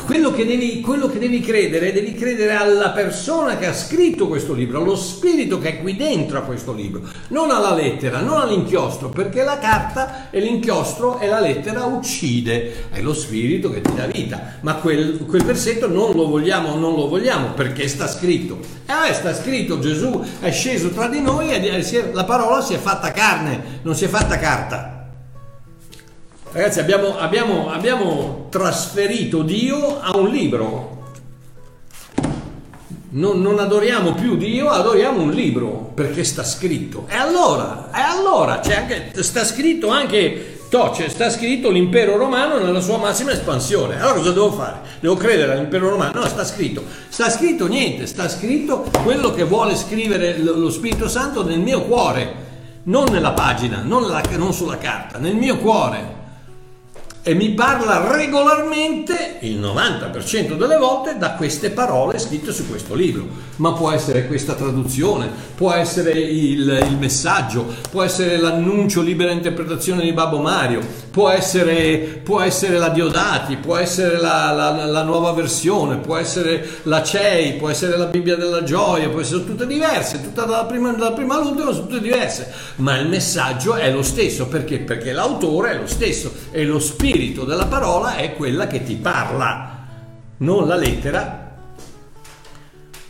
S1: Quello che, devi, quello che, devi, credere, devi credere alla persona che ha scritto questo libro, allo spirito che è qui dentro a questo libro, non alla lettera, non all'inchiostro, perché la carta e l'inchiostro e la lettera uccide, è lo spirito che ti dà vita, ma quel, quel versetto non lo vogliamo, non lo vogliamo perché sta scritto. Eh, sta scritto Gesù è sceso tra di noi e la parola si è fatta carne, non si è fatta carta. Ragazzi, abbiamo, abbiamo, abbiamo trasferito Dio a un libro. Non, non, adoriamo più Dio, adoriamo un libro perché sta scritto. E allora, e allora anche, sta scritto anche, to, cioè, sta scritto l'impero romano nella sua massima espansione. Allora cosa devo fare? Devo credere all'impero romano? No, sta scritto. Sta scritto niente, sta scritto quello che vuole scrivere lo Spirito Santo nel mio cuore, non nella pagina, non, la, non sulla carta, nel mio cuore e mi parla regolarmente, il 90% delle volte, da queste parole scritte su questo libro. Ma può essere questa traduzione, può essere il, il messaggio, può essere l'annuncio libera interpretazione di Babbo Mario, può essere, può essere la Diodati, può essere la, la, la, nuova versione, può essere la CEI, può essere la Bibbia della gioia, può essere tutte diverse, tutta dalla prima, dalla prima all'ultima sono tutte diverse, ma il messaggio è lo stesso, perché? Perché l'autore è lo stesso e lo spirito spirito della parola è quella che ti parla, non la lettera,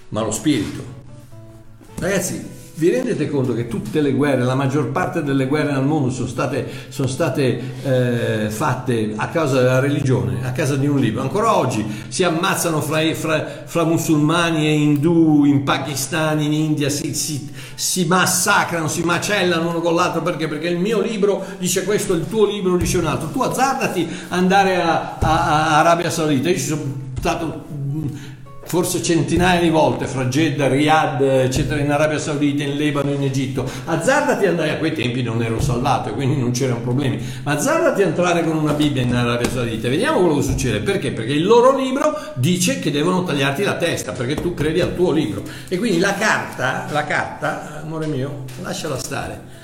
S1: ma lo spirito. Ragazzi, vi rendete conto che tutte le guerre, la maggior parte delle guerre al mondo sono state, sono state eh, fatte a causa della religione, a causa di un libro. Ancora oggi si ammazzano fra, fra, fra musulmani e indù, in Pakistan, in India, si, si, si, massacrano, si macellano uno con l'altro perché? Perché il mio libro dice questo, il tuo libro dice un altro. Tu azzardati andare a, a, a Arabia Saudita. Io ci sono stato forse centinaia di volte fra Jeddah, Riyadh, eccetera, in Arabia Saudita, in Libano, in Egitto. Azzardati andare, a quei tempi non ero salvato e quindi non c'erano problemi, ma azzardati entrare con una Bibbia in Arabia Saudita, vediamo quello che succede. Perché? Perché il loro libro dice che devono tagliarti la testa, perché tu credi al tuo libro. E quindi la carta, la carta, amore mio, lasciala stare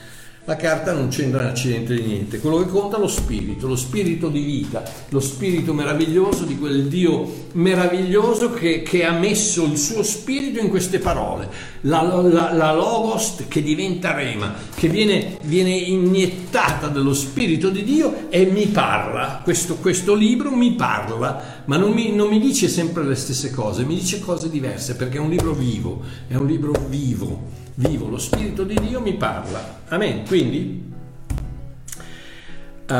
S1: la carta non c'entra un accidente di niente, quello che conta è lo spirito, lo spirito di vita, lo spirito meraviglioso di quel Dio meraviglioso che, che ha messo il suo spirito in queste parole, la, la, la logos che diventa rema, che viene, viene, iniettata dello spirito di Dio e mi parla, questo, questo libro mi parla, ma non mi, non mi dice sempre le stesse cose, mi dice cose diverse perché è un libro vivo, è un libro vivo vivo, lo Spirito di Dio mi parla. Amen. Quindi uh,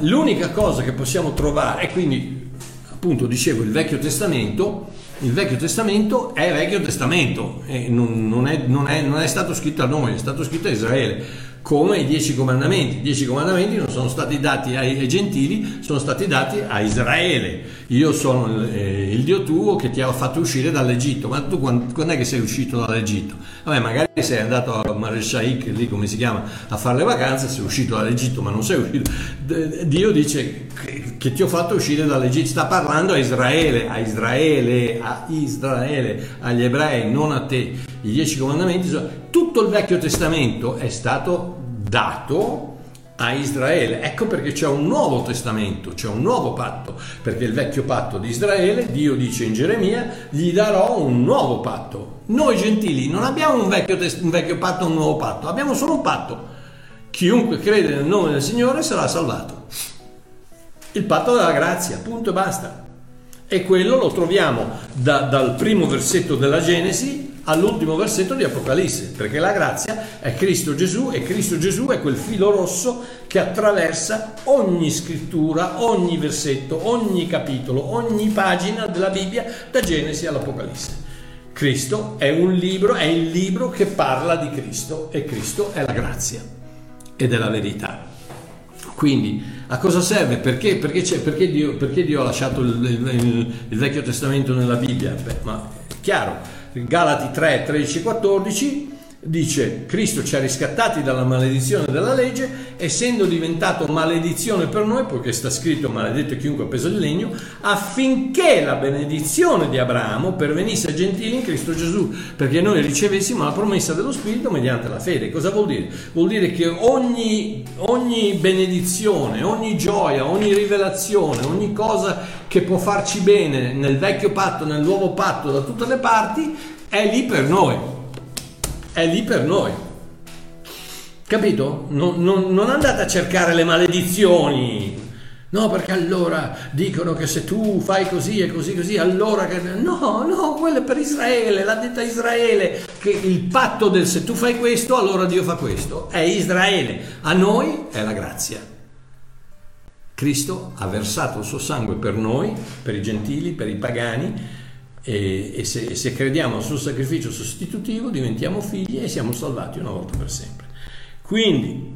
S1: l'unica cosa che possiamo trovare, e quindi appunto dicevo il Vecchio Testamento, il Vecchio Testamento è Vecchio Testamento, non, non, è, non, è, non, è, stato scritto a noi, è stato scritto a Israele come i dieci comandamenti. I dieci comandamenti non sono stati dati ai gentili, sono stati dati a Israele. Io sono il, eh, il, Dio tuo che ti ha fatto uscire dall'Egitto. Ma tu quando, quando, è che sei uscito dall'Egitto? Vabbè, magari sei andato a Mareshaik, lì come si chiama, a fare le vacanze, sei uscito dall'Egitto, ma non sei uscito. Dio dice che, che ti ho fatto uscire dall'Egitto. Sta parlando a Israele, a Israele, a Israele, agli ebrei, non a te. I dieci comandamenti sono tutto il Vecchio Testamento è stato dato a Israele. Ecco perché c'è un nuovo testamento, c'è un nuovo patto, perché il vecchio patto di Israele, Dio dice in Geremia, gli darò un nuovo patto. Noi gentili non abbiamo un vecchio, un vecchio patto, un nuovo patto, abbiamo solo un patto. Chiunque crede nel nome del Signore sarà salvato. Il patto della grazia, punto e basta. E quello lo troviamo da, dal primo versetto della Genesi all'ultimo versetto di Apocalisse, perché la grazia è Cristo Gesù e Cristo Gesù è quel filo rosso che attraversa ogni scrittura, ogni versetto, ogni capitolo, ogni pagina della Bibbia, da Genesi all'Apocalisse. Cristo è un libro, è il libro che parla di Cristo e Cristo è la grazia ed è la verità. Quindi a cosa serve? Perché, perché, perché, Dio, perché Dio, ha lasciato il, il, il, Vecchio Testamento nella Bibbia? Beh, ma chiaro, Galati 3, 13 e 14 dice Cristo ci ha riscattati dalla maledizione della legge, essendo diventato maledizione per noi, poiché sta scritto maledetto chiunque ha il legno, affinché la benedizione di Abramo pervenisse ai gentili in Cristo Gesù, perché noi ricevessimo la promessa dello Spirito mediante la fede. Cosa vuol dire? Vuol dire che ogni, ogni benedizione, ogni gioia, ogni rivelazione, ogni cosa che può farci bene nel vecchio patto, nel nuovo patto, da tutte le parti, è lì per noi è lì per noi. Capito? Non, non, non andate a cercare le maledizioni. No, perché allora dicono che se tu fai così e così così, allora che... No, no, quello è per Israele, l'ha detta Israele, che il patto del se tu fai questo, allora Dio fa questo. È Israele. A noi è la grazia. Cristo ha versato il suo sangue per noi, per i gentili, per i pagani, e, e, se, e, se, crediamo suo sacrificio sostitutivo diventiamo figli e siamo salvati una volta per sempre. Quindi,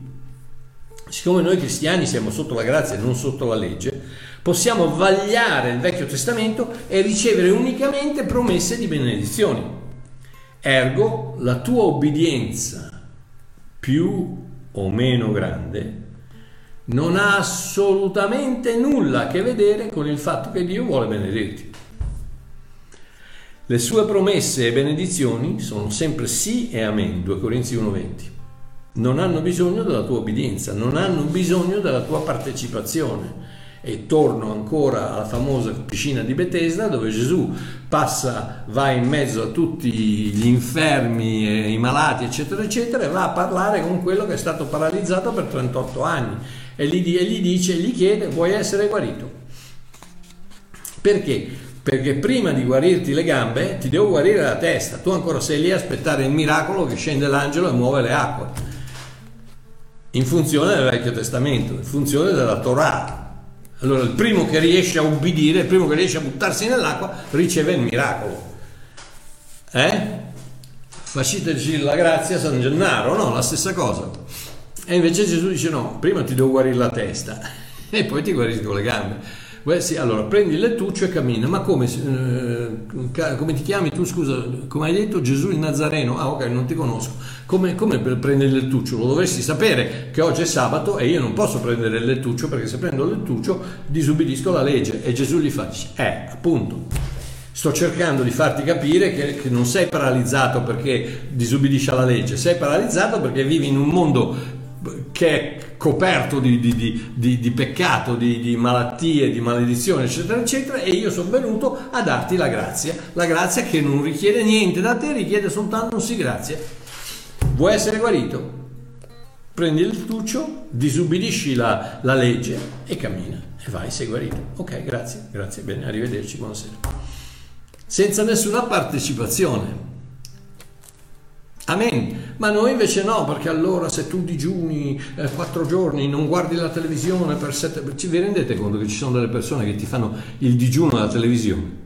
S1: siccome noi cristiani siamo sotto la grazia e non sotto la legge, possiamo vagliare il Vecchio Testamento e ricevere unicamente promesse di benedizioni. Ergo, la tua obbedienza più o meno grande non ha assolutamente nulla a che vedere con il fatto che Dio vuole benedirti. Le sue promesse e benedizioni sono sempre sì e amen, 2 Corinzi 1:20. Non hanno bisogno della tua obbedienza, non hanno bisogno della tua partecipazione. E torno ancora alla famosa piscina di Bethesda dove Gesù passa, va in mezzo a tutti gli infermi, e i malati, eccetera, eccetera, e va a parlare con quello che è stato paralizzato per 38 anni e gli, e gli dice, gli chiede, vuoi essere guarito? Perché? Perché prima di guarirti le gambe ti devo guarire la testa, tu ancora sei lì a aspettare il miracolo che scende l'angelo e muove le acque, in funzione del Vecchio Testamento, in funzione della Torah. Allora il primo che riesce a ubbidire, il primo che riesce a buttarsi nell'acqua, riceve il miracolo. Eh? Faciteci la grazia San Gennaro, no? La stessa cosa. E invece Gesù dice no, prima ti devo guarire la testa e poi ti guarisco le gambe. Beh, sì, allora prendi il lettuccio e cammina. Ma come, eh, come ti chiami tu? Scusa, come hai detto Gesù il Nazareno? Ah, ok, non ti conosco. Come, come prendi il lettuccio? Lo dovresti sapere che oggi è sabato e io non posso prendere il lettuccio perché se prendo il lettuccio disubbidisco la legge. E Gesù gli fa, eh, appunto. Sto cercando di farti capire che, che, non sei paralizzato perché disubbidisci alla legge, sei paralizzato perché vivi in un mondo che è coperto di, di, di, di peccato, di, malattie, di maledizione, eccetera, eccetera, e io sono venuto a darti la grazia, la grazia che non richiede niente da te, richiede soltanto un sì grazie. Vuoi essere guarito? Prendi il tuccio, disubbidisci la, la legge e cammina e vai, sei guarito. Ok, grazie, grazie, bene, arrivederci, buonasera. Senza nessuna partecipazione. Amen. Ma noi invece no, perché allora se tu digiuni eh, giorni, non guardi la televisione per sette... Ci, vi rendete conto che ci sono delle persone che ti fanno il digiuno alla televisione?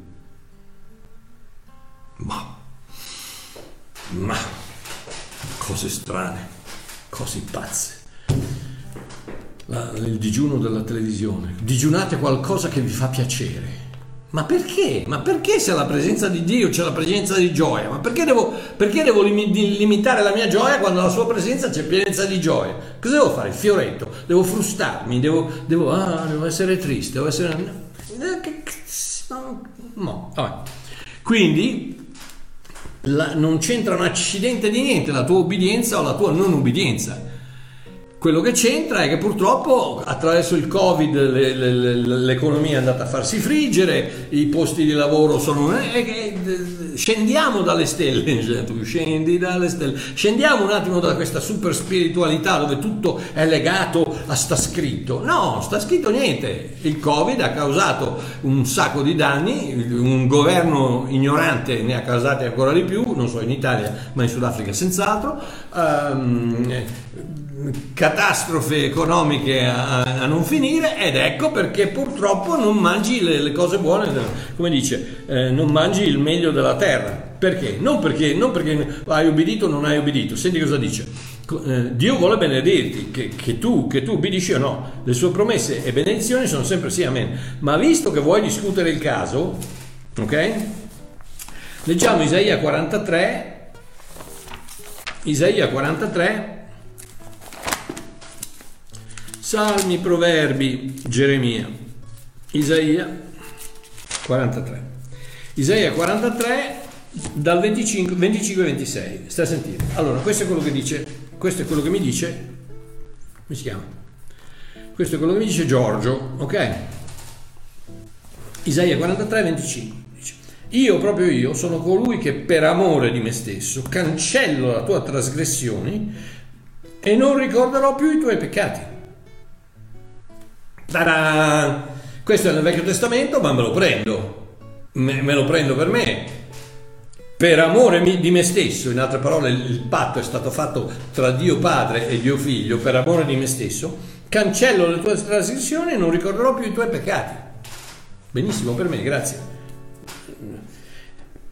S1: Ma... Ma... Cose strane, cose pazze. La, il digiuno della televisione. Digiunate qualcosa che vi fa piacere ma perché? Ma perché se la presenza di Dio c'è la presenza di gioia? Ma perché devo, perché devo limitare la mia gioia quando alla sua presenza c'è pienezza di gioia? Cosa devo fare? Il fioretto? Devo frustarmi? Devo, devo, ah, devo essere triste? Devo essere... No, vabbè. Quindi la, non c'entra un accidente di niente la tua obbedienza o la tua non obbedienza. Quello che c'entra è che purtroppo attraverso il Covid le, le, le, l'economia è andata a farsi friggere, i posti di lavoro sono... Eh, scendiamo dalle stelle, cioè, tu scendi dalle stelle, scendiamo un attimo da questa super spiritualità dove tutto è legato a sta scritto. No, sta scritto niente. Il Covid ha causato un sacco di danni, un governo ignorante ne ha causati ancora di più, non so in Italia ma in Sudafrica senz'altro. Um, catastrofe economiche a, a, non finire ed ecco perché purtroppo non mangi le, le cose buone, come dice, eh, non mangi il meglio della terra. Perché? Non perché, non perché hai ubbidito o non hai ubbidito. Senti cosa dice. Eh, Dio vuole benedirti, che, che, tu, che tu ubbidisci o no. Le sue promesse e benedizioni sono sempre sì, amen. Ma visto che vuoi discutere il caso, ok? Leggiamo Isaia 43. Isaia 43 Salmi, Proverbi, Geremia, Isaia 43. Isaia 43 dal 25, 25 26. Sta a sentire. Allora, questo è quello che dice, questo è quello che mi dice, come si chiama? Questo è quello che mi dice Giorgio, ok? Isaia 43, 25. Dice, io, proprio io, sono colui che per amore di me stesso cancello la tua trasgressioni e non ricorderò più i tuoi peccati. Ta-da! Questo è nel Vecchio Testamento, ma me lo prendo. Me, me lo prendo per me. Per amore di me stesso, in altre parole, il patto è stato fatto tra Dio Padre e Dio Figlio, per amore di me stesso, cancello le tue trasgressioni e non ricorderò più i tuoi peccati. Benissimo per me, grazie.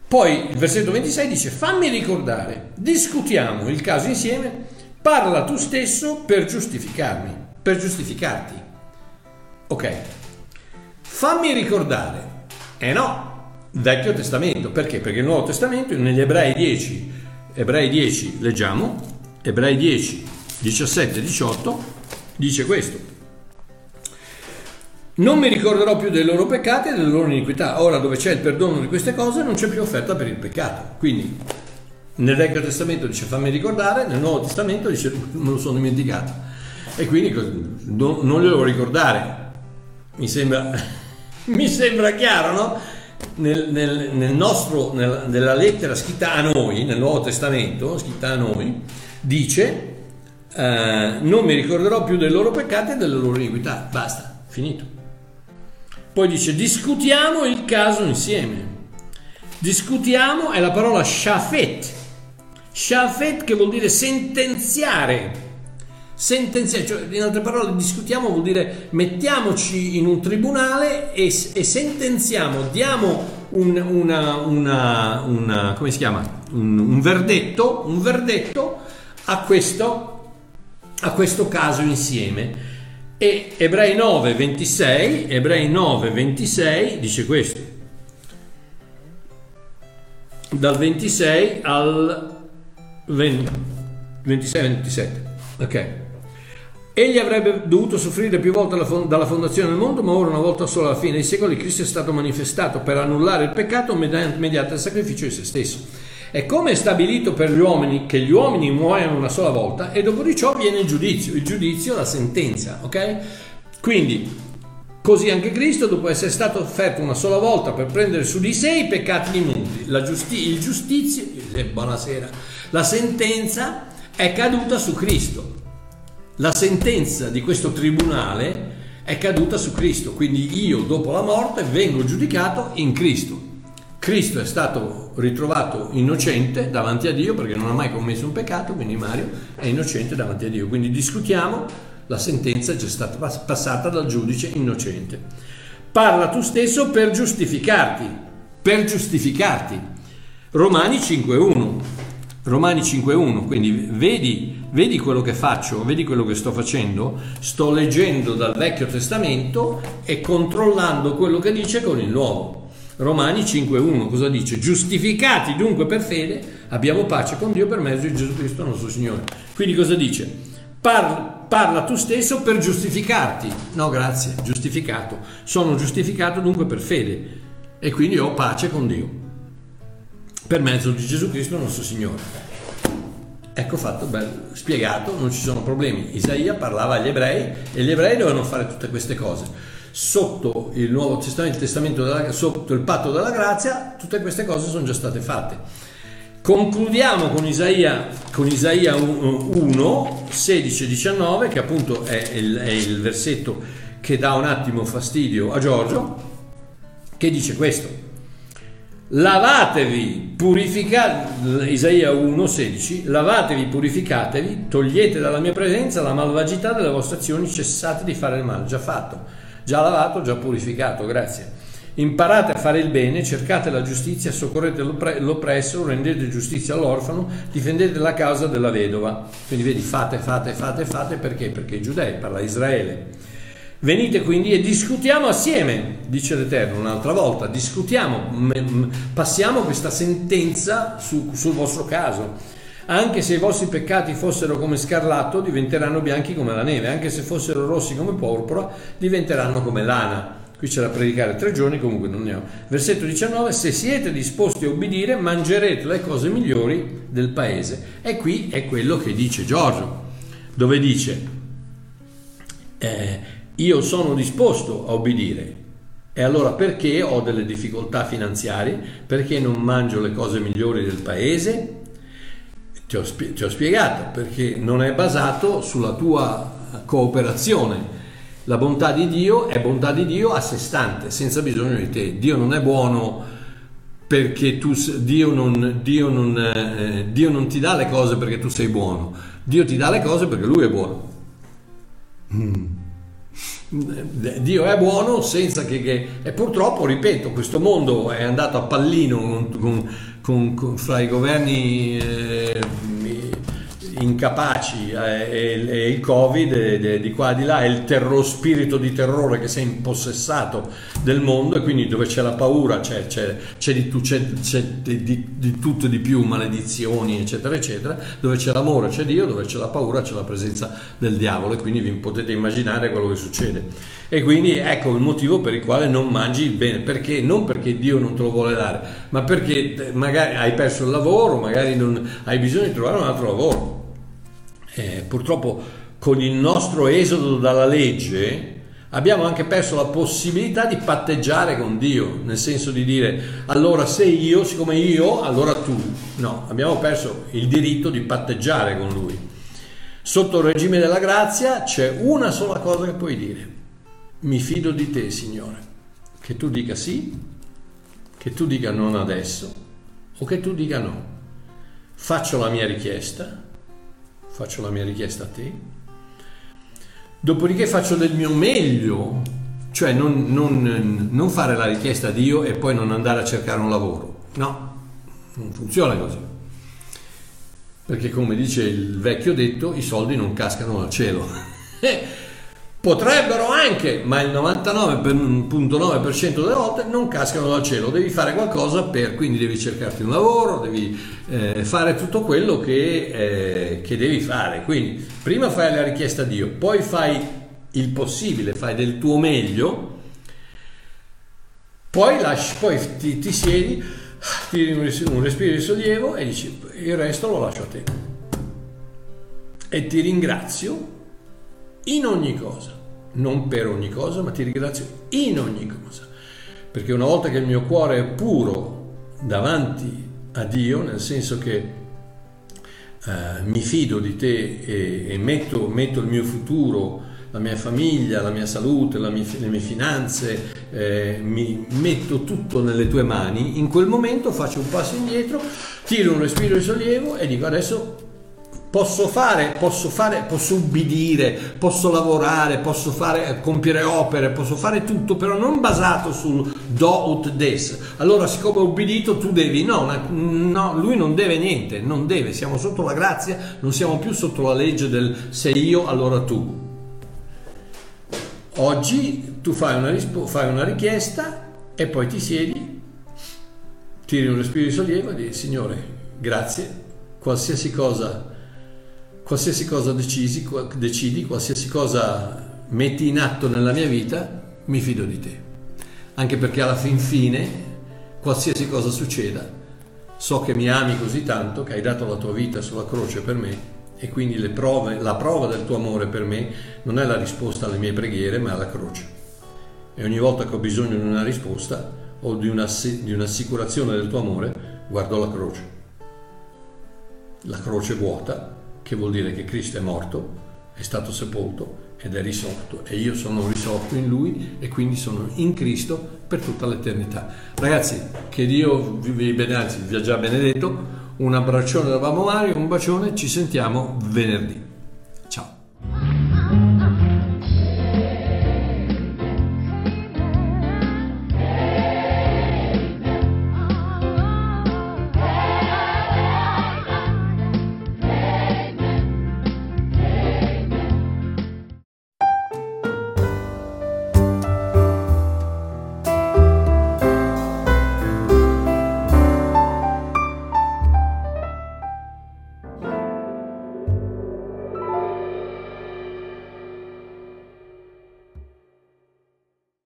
S1: Poi il versetto 26 dice: Fammi ricordare, discutiamo il caso insieme, parla tu stesso per giustificarmi, per giustificarti. Ok, fammi ricordare. Eh no, Vecchio Testamento, perché? Perché il Nuovo Testamento negli Ebrei 10, Ebrei 10 leggiamo, Ebrei 10, 17 18 dice questo. Non mi ricorderò più dei loro peccati e delle loro iniquità. Ora dove c'è il perdono di queste cose non c'è più offerta per il peccato. Quindi nel Vecchio Testamento dice fammi ricordare, nel Nuovo Testamento dice me lo sono dimenticato. E quindi non, glielo ricordare, mi sembra, mi sembra chiaro, no? Nel, nel, nel nostro, nel, nella lettera scritta a noi, nel Nuovo Testamento, scritta a noi, dice eh, non mi ricorderò più dei loro peccati e delle loro iniquità. Basta, finito. Poi dice discutiamo il caso insieme. Discutiamo è la parola shafet. Shafet che vuol dire sentenziare sentenziare, cioè in altre parole discutiamo vuol dire mettiamoci in un tribunale e, e sentenziamo, diamo un, una, una, una, come si chiama? Un, un, verdetto, un verdetto a questo, a questo caso insieme. E Ebrei 9, 26, Ebrei 9, 26 dice questo. Dal 26 al 20, 26, 27. Ok. Egli avrebbe dovuto soffrire più volte dalla fondazione del mondo, ma ora una volta sola alla fine dei secoli Cristo è stato manifestato per annullare il peccato mediante il sacrificio di se stesso. È come è stabilito per gli uomini che gli uomini muoiano una sola volta e dopo di ciò viene il giudizio, il giudizio, la sentenza, ok? Quindi, così anche Cristo, dopo essere stato offerto una sola volta per prendere su di sé i peccati molti, la giusti- il giustizio, buonasera, la sentenza è caduta su Cristo. La sentenza di questo tribunale è caduta su Cristo, quindi io dopo la morte vengo giudicato in Cristo. Cristo è stato ritrovato innocente davanti a Dio perché non ha mai commesso un peccato, quindi Mario è innocente davanti a Dio. Quindi discutiamo, la sentenza è già stata passata dal giudice innocente. Parla tu stesso per giustificarti, per giustificarti. Romani 5.1. Romani 5.1, quindi vedi, vedi quello che faccio, vedi quello che sto facendo, sto leggendo dal Vecchio Testamento e controllando quello che dice con il Nuovo. Romani 5.1 cosa dice? Giustificati dunque per fede abbiamo pace con Dio per mezzo di Gesù Cristo nostro Signore. Quindi cosa dice? Parla, parla tu stesso per giustificarti. No, grazie, giustificato. Sono giustificato dunque per fede e quindi ho pace con Dio per mezzo di Gesù Cristo nostro Signore. Ecco fatto, bello, spiegato, non ci sono problemi. Isaia parlava agli ebrei e gli ebrei dovevano fare tutte queste cose. Sotto il Nuovo Testamento, il, testamento della, sotto il patto della grazia, tutte queste cose sono già state fatte. Concludiamo con Isaia, con Isaia 1, 16 19, che appunto è il, è il versetto che dà un attimo fastidio a Giorgio, che dice questo lavatevi, purificate, Isaia 1,16, lavatevi, purificatevi, togliete dalla mia presenza la malvagità delle vostre azioni, cessate di fare il male, già fatto, già lavato, già purificato, grazie. Imparate a fare il bene, cercate la giustizia, soccorrete l'oppresso, rendete giustizia all'orfano, difendete la causa della vedova. Quindi vedi, fate, fate, fate, fate, perché? Perché i giudei, parla Israele Venite quindi e discutiamo assieme, dice l'Eterno un'altra volta, discutiamo, passiamo questa sentenza su, sul vostro caso. Anche se i vostri peccati fossero come scarlatto, diventeranno bianchi come la neve, anche se fossero rossi come porpora, diventeranno come lana. Qui c'è da predicare tre giorni, comunque non ne ho. Versetto 19, se siete disposti a obbedire, mangerete le cose migliori del paese. E qui è quello che dice Giorgio, dove dice... Eh, io sono disposto a obbedire. E allora perché ho delle difficoltà finanziarie? Perché non mangio le cose migliori del paese? Ti ho, spie- ti ho spiegato, perché non è basato sulla tua cooperazione. La bontà di Dio è bontà di Dio a sé stante, senza bisogno di te. Dio non è buono perché tu, Dio, non, Dio, non, eh, Dio non ti dà le cose perché tu sei buono. Dio ti dà le cose perché Lui è buono. Mm. Dio è buono senza che, che, e purtroppo ripeto questo mondo è andato a pallino con, con, con, fra i governi eh, incapaci eh, e, e, il covid e, di qua e di là e il terror, spirito di terrore che si è impossessato del mondo e quindi dove c'è la paura c'è, c'è, c'è, di, c'è, di, di, tutto e di più maledizioni eccetera eccetera dove c'è l'amore c'è Dio dove c'è la paura c'è la presenza del diavolo e quindi vi potete immaginare quello che succede. E quindi ecco il motivo per il quale non mangi il bene. Perché? Non perché Dio non te lo vuole dare ma perché magari hai perso il lavoro magari non, hai bisogno di trovare un altro lavoro eh, purtroppo con il nostro esodo dalla legge abbiamo anche perso la possibilità di patteggiare con Dio, nel senso di dire allora sei io, siccome io, allora tu. No, abbiamo perso il diritto di patteggiare con Lui. Sotto il regime della grazia c'è una sola cosa che puoi dire. Mi fido di te, Signore. Che tu dica sì, che tu dica non adesso o che tu dica no. Faccio la mia richiesta faccio la mia richiesta a te. Dopodiché faccio del mio meglio, cioè non, non, non fare la richiesta a Dio e poi non andare a cercare un lavoro. No, non funziona così. Perché come dice il vecchio detto, i soldi non cascano dal cielo. Potrebbero anche, ma il 99,9% delle volte non cascano dal cielo. Devi fare qualcosa per, quindi devi cercarti un lavoro, devi eh, fare tutto quello che, eh, che, devi fare. Quindi prima fai la richiesta a Dio, poi fai il possibile, fai del tuo meglio, poi, lasci, poi ti, ti siedi, tiri un respiro di sollievo e dici il resto lo lascio a te. E ti ringrazio in ogni cosa, non per ogni cosa, ma ti ringrazio in ogni cosa. Perché una volta che il mio cuore è puro davanti a Dio, nel senso che eh, mi fido di te e, e metto, metto, il mio futuro, la mia famiglia, la mia salute, la mia, le mie finanze, eh, mi metto tutto nelle tue mani, in quel momento faccio un passo indietro, tiro un respiro di sollievo e dico adesso Posso fare, posso fare, posso ubbidire, posso lavorare, posso fare, compiere opere, posso fare tutto, però non basato sul do ut des. Allora, siccome ho ubbidito, tu devi. No, no, lui non deve niente, non deve. Siamo sotto la grazia, non siamo più sotto la legge del sei io, allora tu. Oggi tu fai una, rispo- fai una richiesta e poi ti siedi, tiri un respiro di sollievo e dici, Signore, grazie, qualsiasi cosa qualsiasi cosa decisi, decidi, qualsiasi cosa metti in atto nella mia vita, mi fido di te. Anche perché alla fin fine, qualsiasi cosa succeda, So che mi ami così tanto che hai dato la tua vita sulla croce per me e quindi prove, la prova del tuo amore per me non è la risposta alle mie preghiere ma la croce. E ogni volta che ho bisogno di una risposta o di, una, di un'assicurazione del tuo amore, guardo la croce. La croce vuota, che vuol dire che Cristo è morto, è stato sepolto ed è risorto e io sono risorto in lui e quindi sono in Cristo per tutta l'eternità. Ragazzi, che Dio vi benedica, anzi vi ha già benedetto, un abbraccione da Babbo Mario, un bacione, ci sentiamo venerdì.